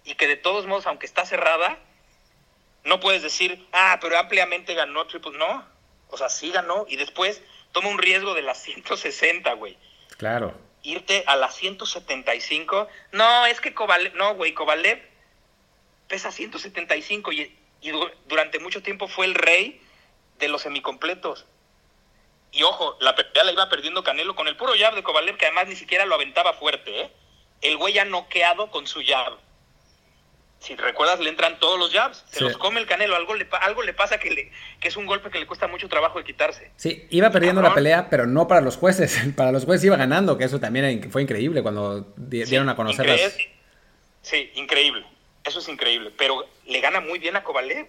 Y que de todos modos, aunque está cerrada, no puedes decir, ah, pero ampliamente ganó Triple. No, o sea, sí ganó. Y después toma un riesgo de las 160, güey. Claro. Irte a las 175. No, es que Kovalev. No, güey, Kovalev pesa 175 y, y du- durante mucho tiempo fue el rey de los semicompletos. Y ojo, la pelea la iba perdiendo Canelo con el puro jab de Kovalev, que además ni siquiera lo aventaba fuerte, ¿eh? El güey ya noqueado con su jab. si recuerdas, le entran todos los jabs, se Sí. los come el Canelo, algo le, algo le pasa que, le, que es un golpe que le cuesta mucho trabajo de quitarse. Sí, iba perdiendo la pelea, pero no para los jueces. Para los jueces iba ganando, que eso también fue increíble cuando Sí, dieron a conocer incre- las... Sí, increíble. Eso es increíble. Pero le gana muy bien a Kovalev.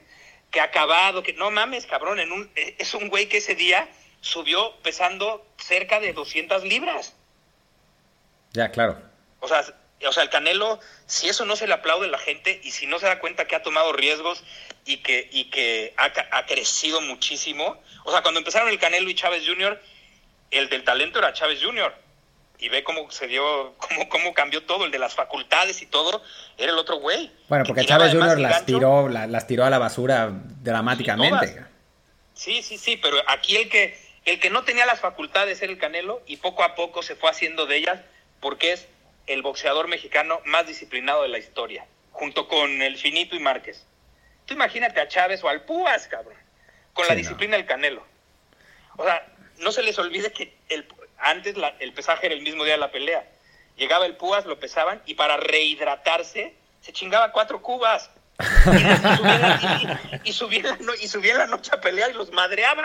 Que ha acabado, que no mames, cabrón. En un, eh, es un güey que ese día subió pesando cerca de 200 libras. Ya, claro. O sea, o sea, el Canelo, si eso no se le aplaude a la gente y si no se da cuenta que ha tomado riesgos y que, y que ha, ha crecido muchísimo. O sea, cuando empezaron el Canelo y Chávez Jr., el del talento era Chávez Jr. Y ve cómo se dio, cómo, cómo cambió todo, el de las facultades y todo, era el otro güey. Bueno, Que porque Chávez el las gancho. tiró, la- las tiró a la basura dramáticamente. Sí, sí, sí, pero aquí el que, el que no tenía las facultades era el Canelo y poco a poco se fue haciendo de ellas porque es el boxeador mexicano más disciplinado de la historia, junto con el Finito y Márquez. Tú imagínate a Chávez o al Púas, cabrón, con la no. disciplina del Canelo. O sea, no se les olvide que el, antes la- el pesaje era el mismo día de la pelea. Llegaba el Púas, lo pesaban y para rehidratarse se chingaba cuatro cubas. Y, subía, en la, y- y subía en la no- noche a pelear y los madreaba.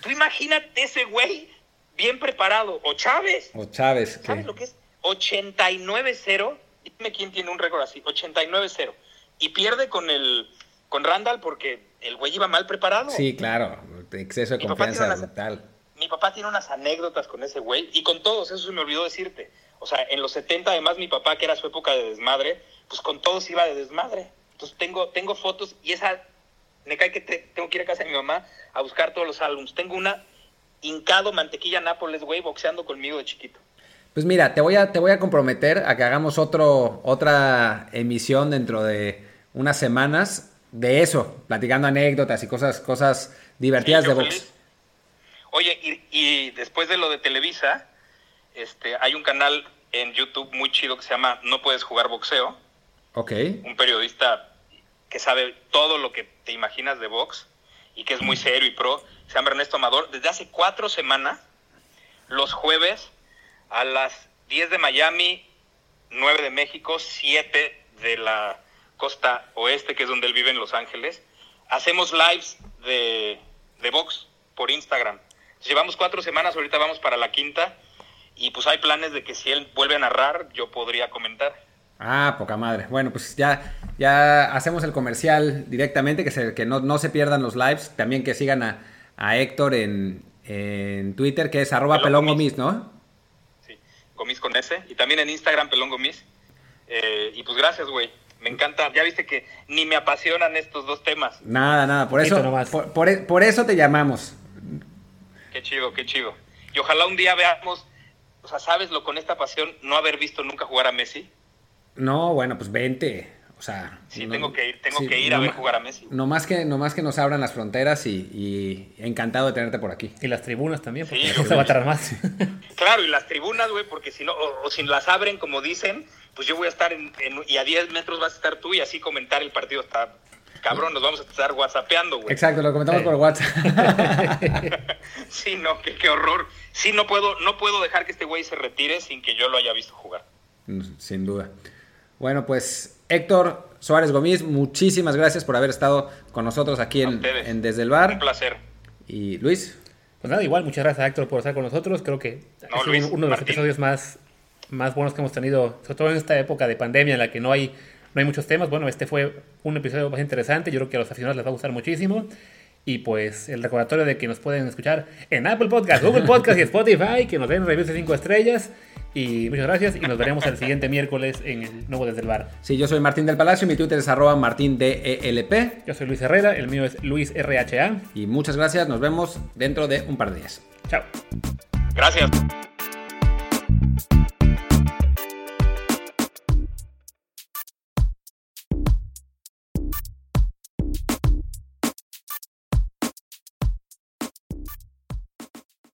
Tú imagínate ese güey bien preparado. O Chávez. O Chávez. que- ¿Sabes lo que es? 89-0. Dime quién tiene un récord así. 89-0. Y pierde con el con Randall porque el güey iba mal preparado. Sí, claro. Exceso de Mi confianza brutal. Mi papá tiene unas anécdotas con ese güey y con todos, eso se me olvidó decirte. O sea, en los 70 además mi papá, que era su época de desmadre, pues con todos iba de desmadre. Entonces tengo, tengo fotos y esa, me cae que te- tengo que ir a casa de mi mamá a buscar todos los álbums. Tengo una hincado mantequilla Nápoles, güey, boxeando conmigo de chiquito. Pues mira, te voy a, te voy a comprometer a que hagamos otro, otra emisión dentro de unas semanas de eso, platicando anécdotas y cosas, cosas divertidas Sí, de box. feliz. Oye, y, y después de lo de Televisa, este, hay un canal en YouTube muy chido que se llama No Puedes Jugar Boxeo. Ok. un periodista que sabe todo lo que te imaginas de box y que es muy serio y pro, se llama Ernesto Amador. Desde hace cuatro semanas, los jueves a las 10 de Miami, 9 de México, 7 de la costa oeste, que es donde él vive en Los Ángeles, hacemos lives de, de box por Instagram. Llevamos cuatro semanas, ahorita vamos para la quinta y pues hay planes de que si él vuelve a narrar, yo podría comentar. Ah, poca madre. Bueno, pues ya, ya hacemos el comercial directamente, que, se, que no, no se pierdan los lives. También que sigan a, a Héctor en, en Twitter, que es arroba Pelón pelongomis, ¿no? Sí, Gomis con S. Y también en Instagram, Pelón Gomis. Eh, y pues gracias, güey. Me encanta. Ya viste que ni me apasionan estos dos temas. Nada, nada. Por eso, por, por e- por eso te llamamos. Qué chido, qué chido. Y ojalá un día veamos, o sea, ¿sabes lo con esta pasión? No haber visto nunca jugar a Messi. No, bueno, pues vente. O sea, Sí, no- tengo que ir, tengo sí, que ir a ver jugar a Messi. No más que, no más que nos abran las fronteras y, y encantado de tenerte por aquí. Y las tribunas también, porque Sí, no se va a tardar más. Claro, y las tribunas, güey, porque si no, o, o si las abren como dicen, pues yo voy a estar en, en- y a 10 metros vas a estar tú y así comentar el partido está cabrón, nos vamos a estar whatsappeando, güey. Exacto, lo comentamos Sí. por WhatsApp. Sí, no, qué, qué horror. Sí, no puedo, no puedo dejar que este güey se retire sin que yo lo haya visto jugar. Sin duda. Bueno, pues Héctor Suárez Gomis, muchísimas gracias por haber estado con nosotros aquí en, Desde el Un Bar. placer. Y Luis, Pues nada, igual, muchas gracias a Héctor por estar con nosotros. Creo que No, es Luis, uno de los Martín. episodios más, más buenos que hemos tenido, sobre todo en esta época de pandemia en la que no hay, no hay muchos temas. Bueno, este fue un episodio más interesante. Yo creo que a los aficionados les va a gustar muchísimo. Y pues el recordatorio de que nos pueden escuchar en Apple Podcast, Google Podcast y Spotify, que nos den reviews de 5 estrellas. Y muchas gracias y nos veremos el siguiente miércoles en el nuevo Desde el Bar. sí, yo soy Martín del Palacio, mi Twitter es arroba martindelp. Yo soy Luis Herrera, el mío es Luis RHA. Y muchas gracias, nos vemos dentro de un par de días. Chao. Gracias.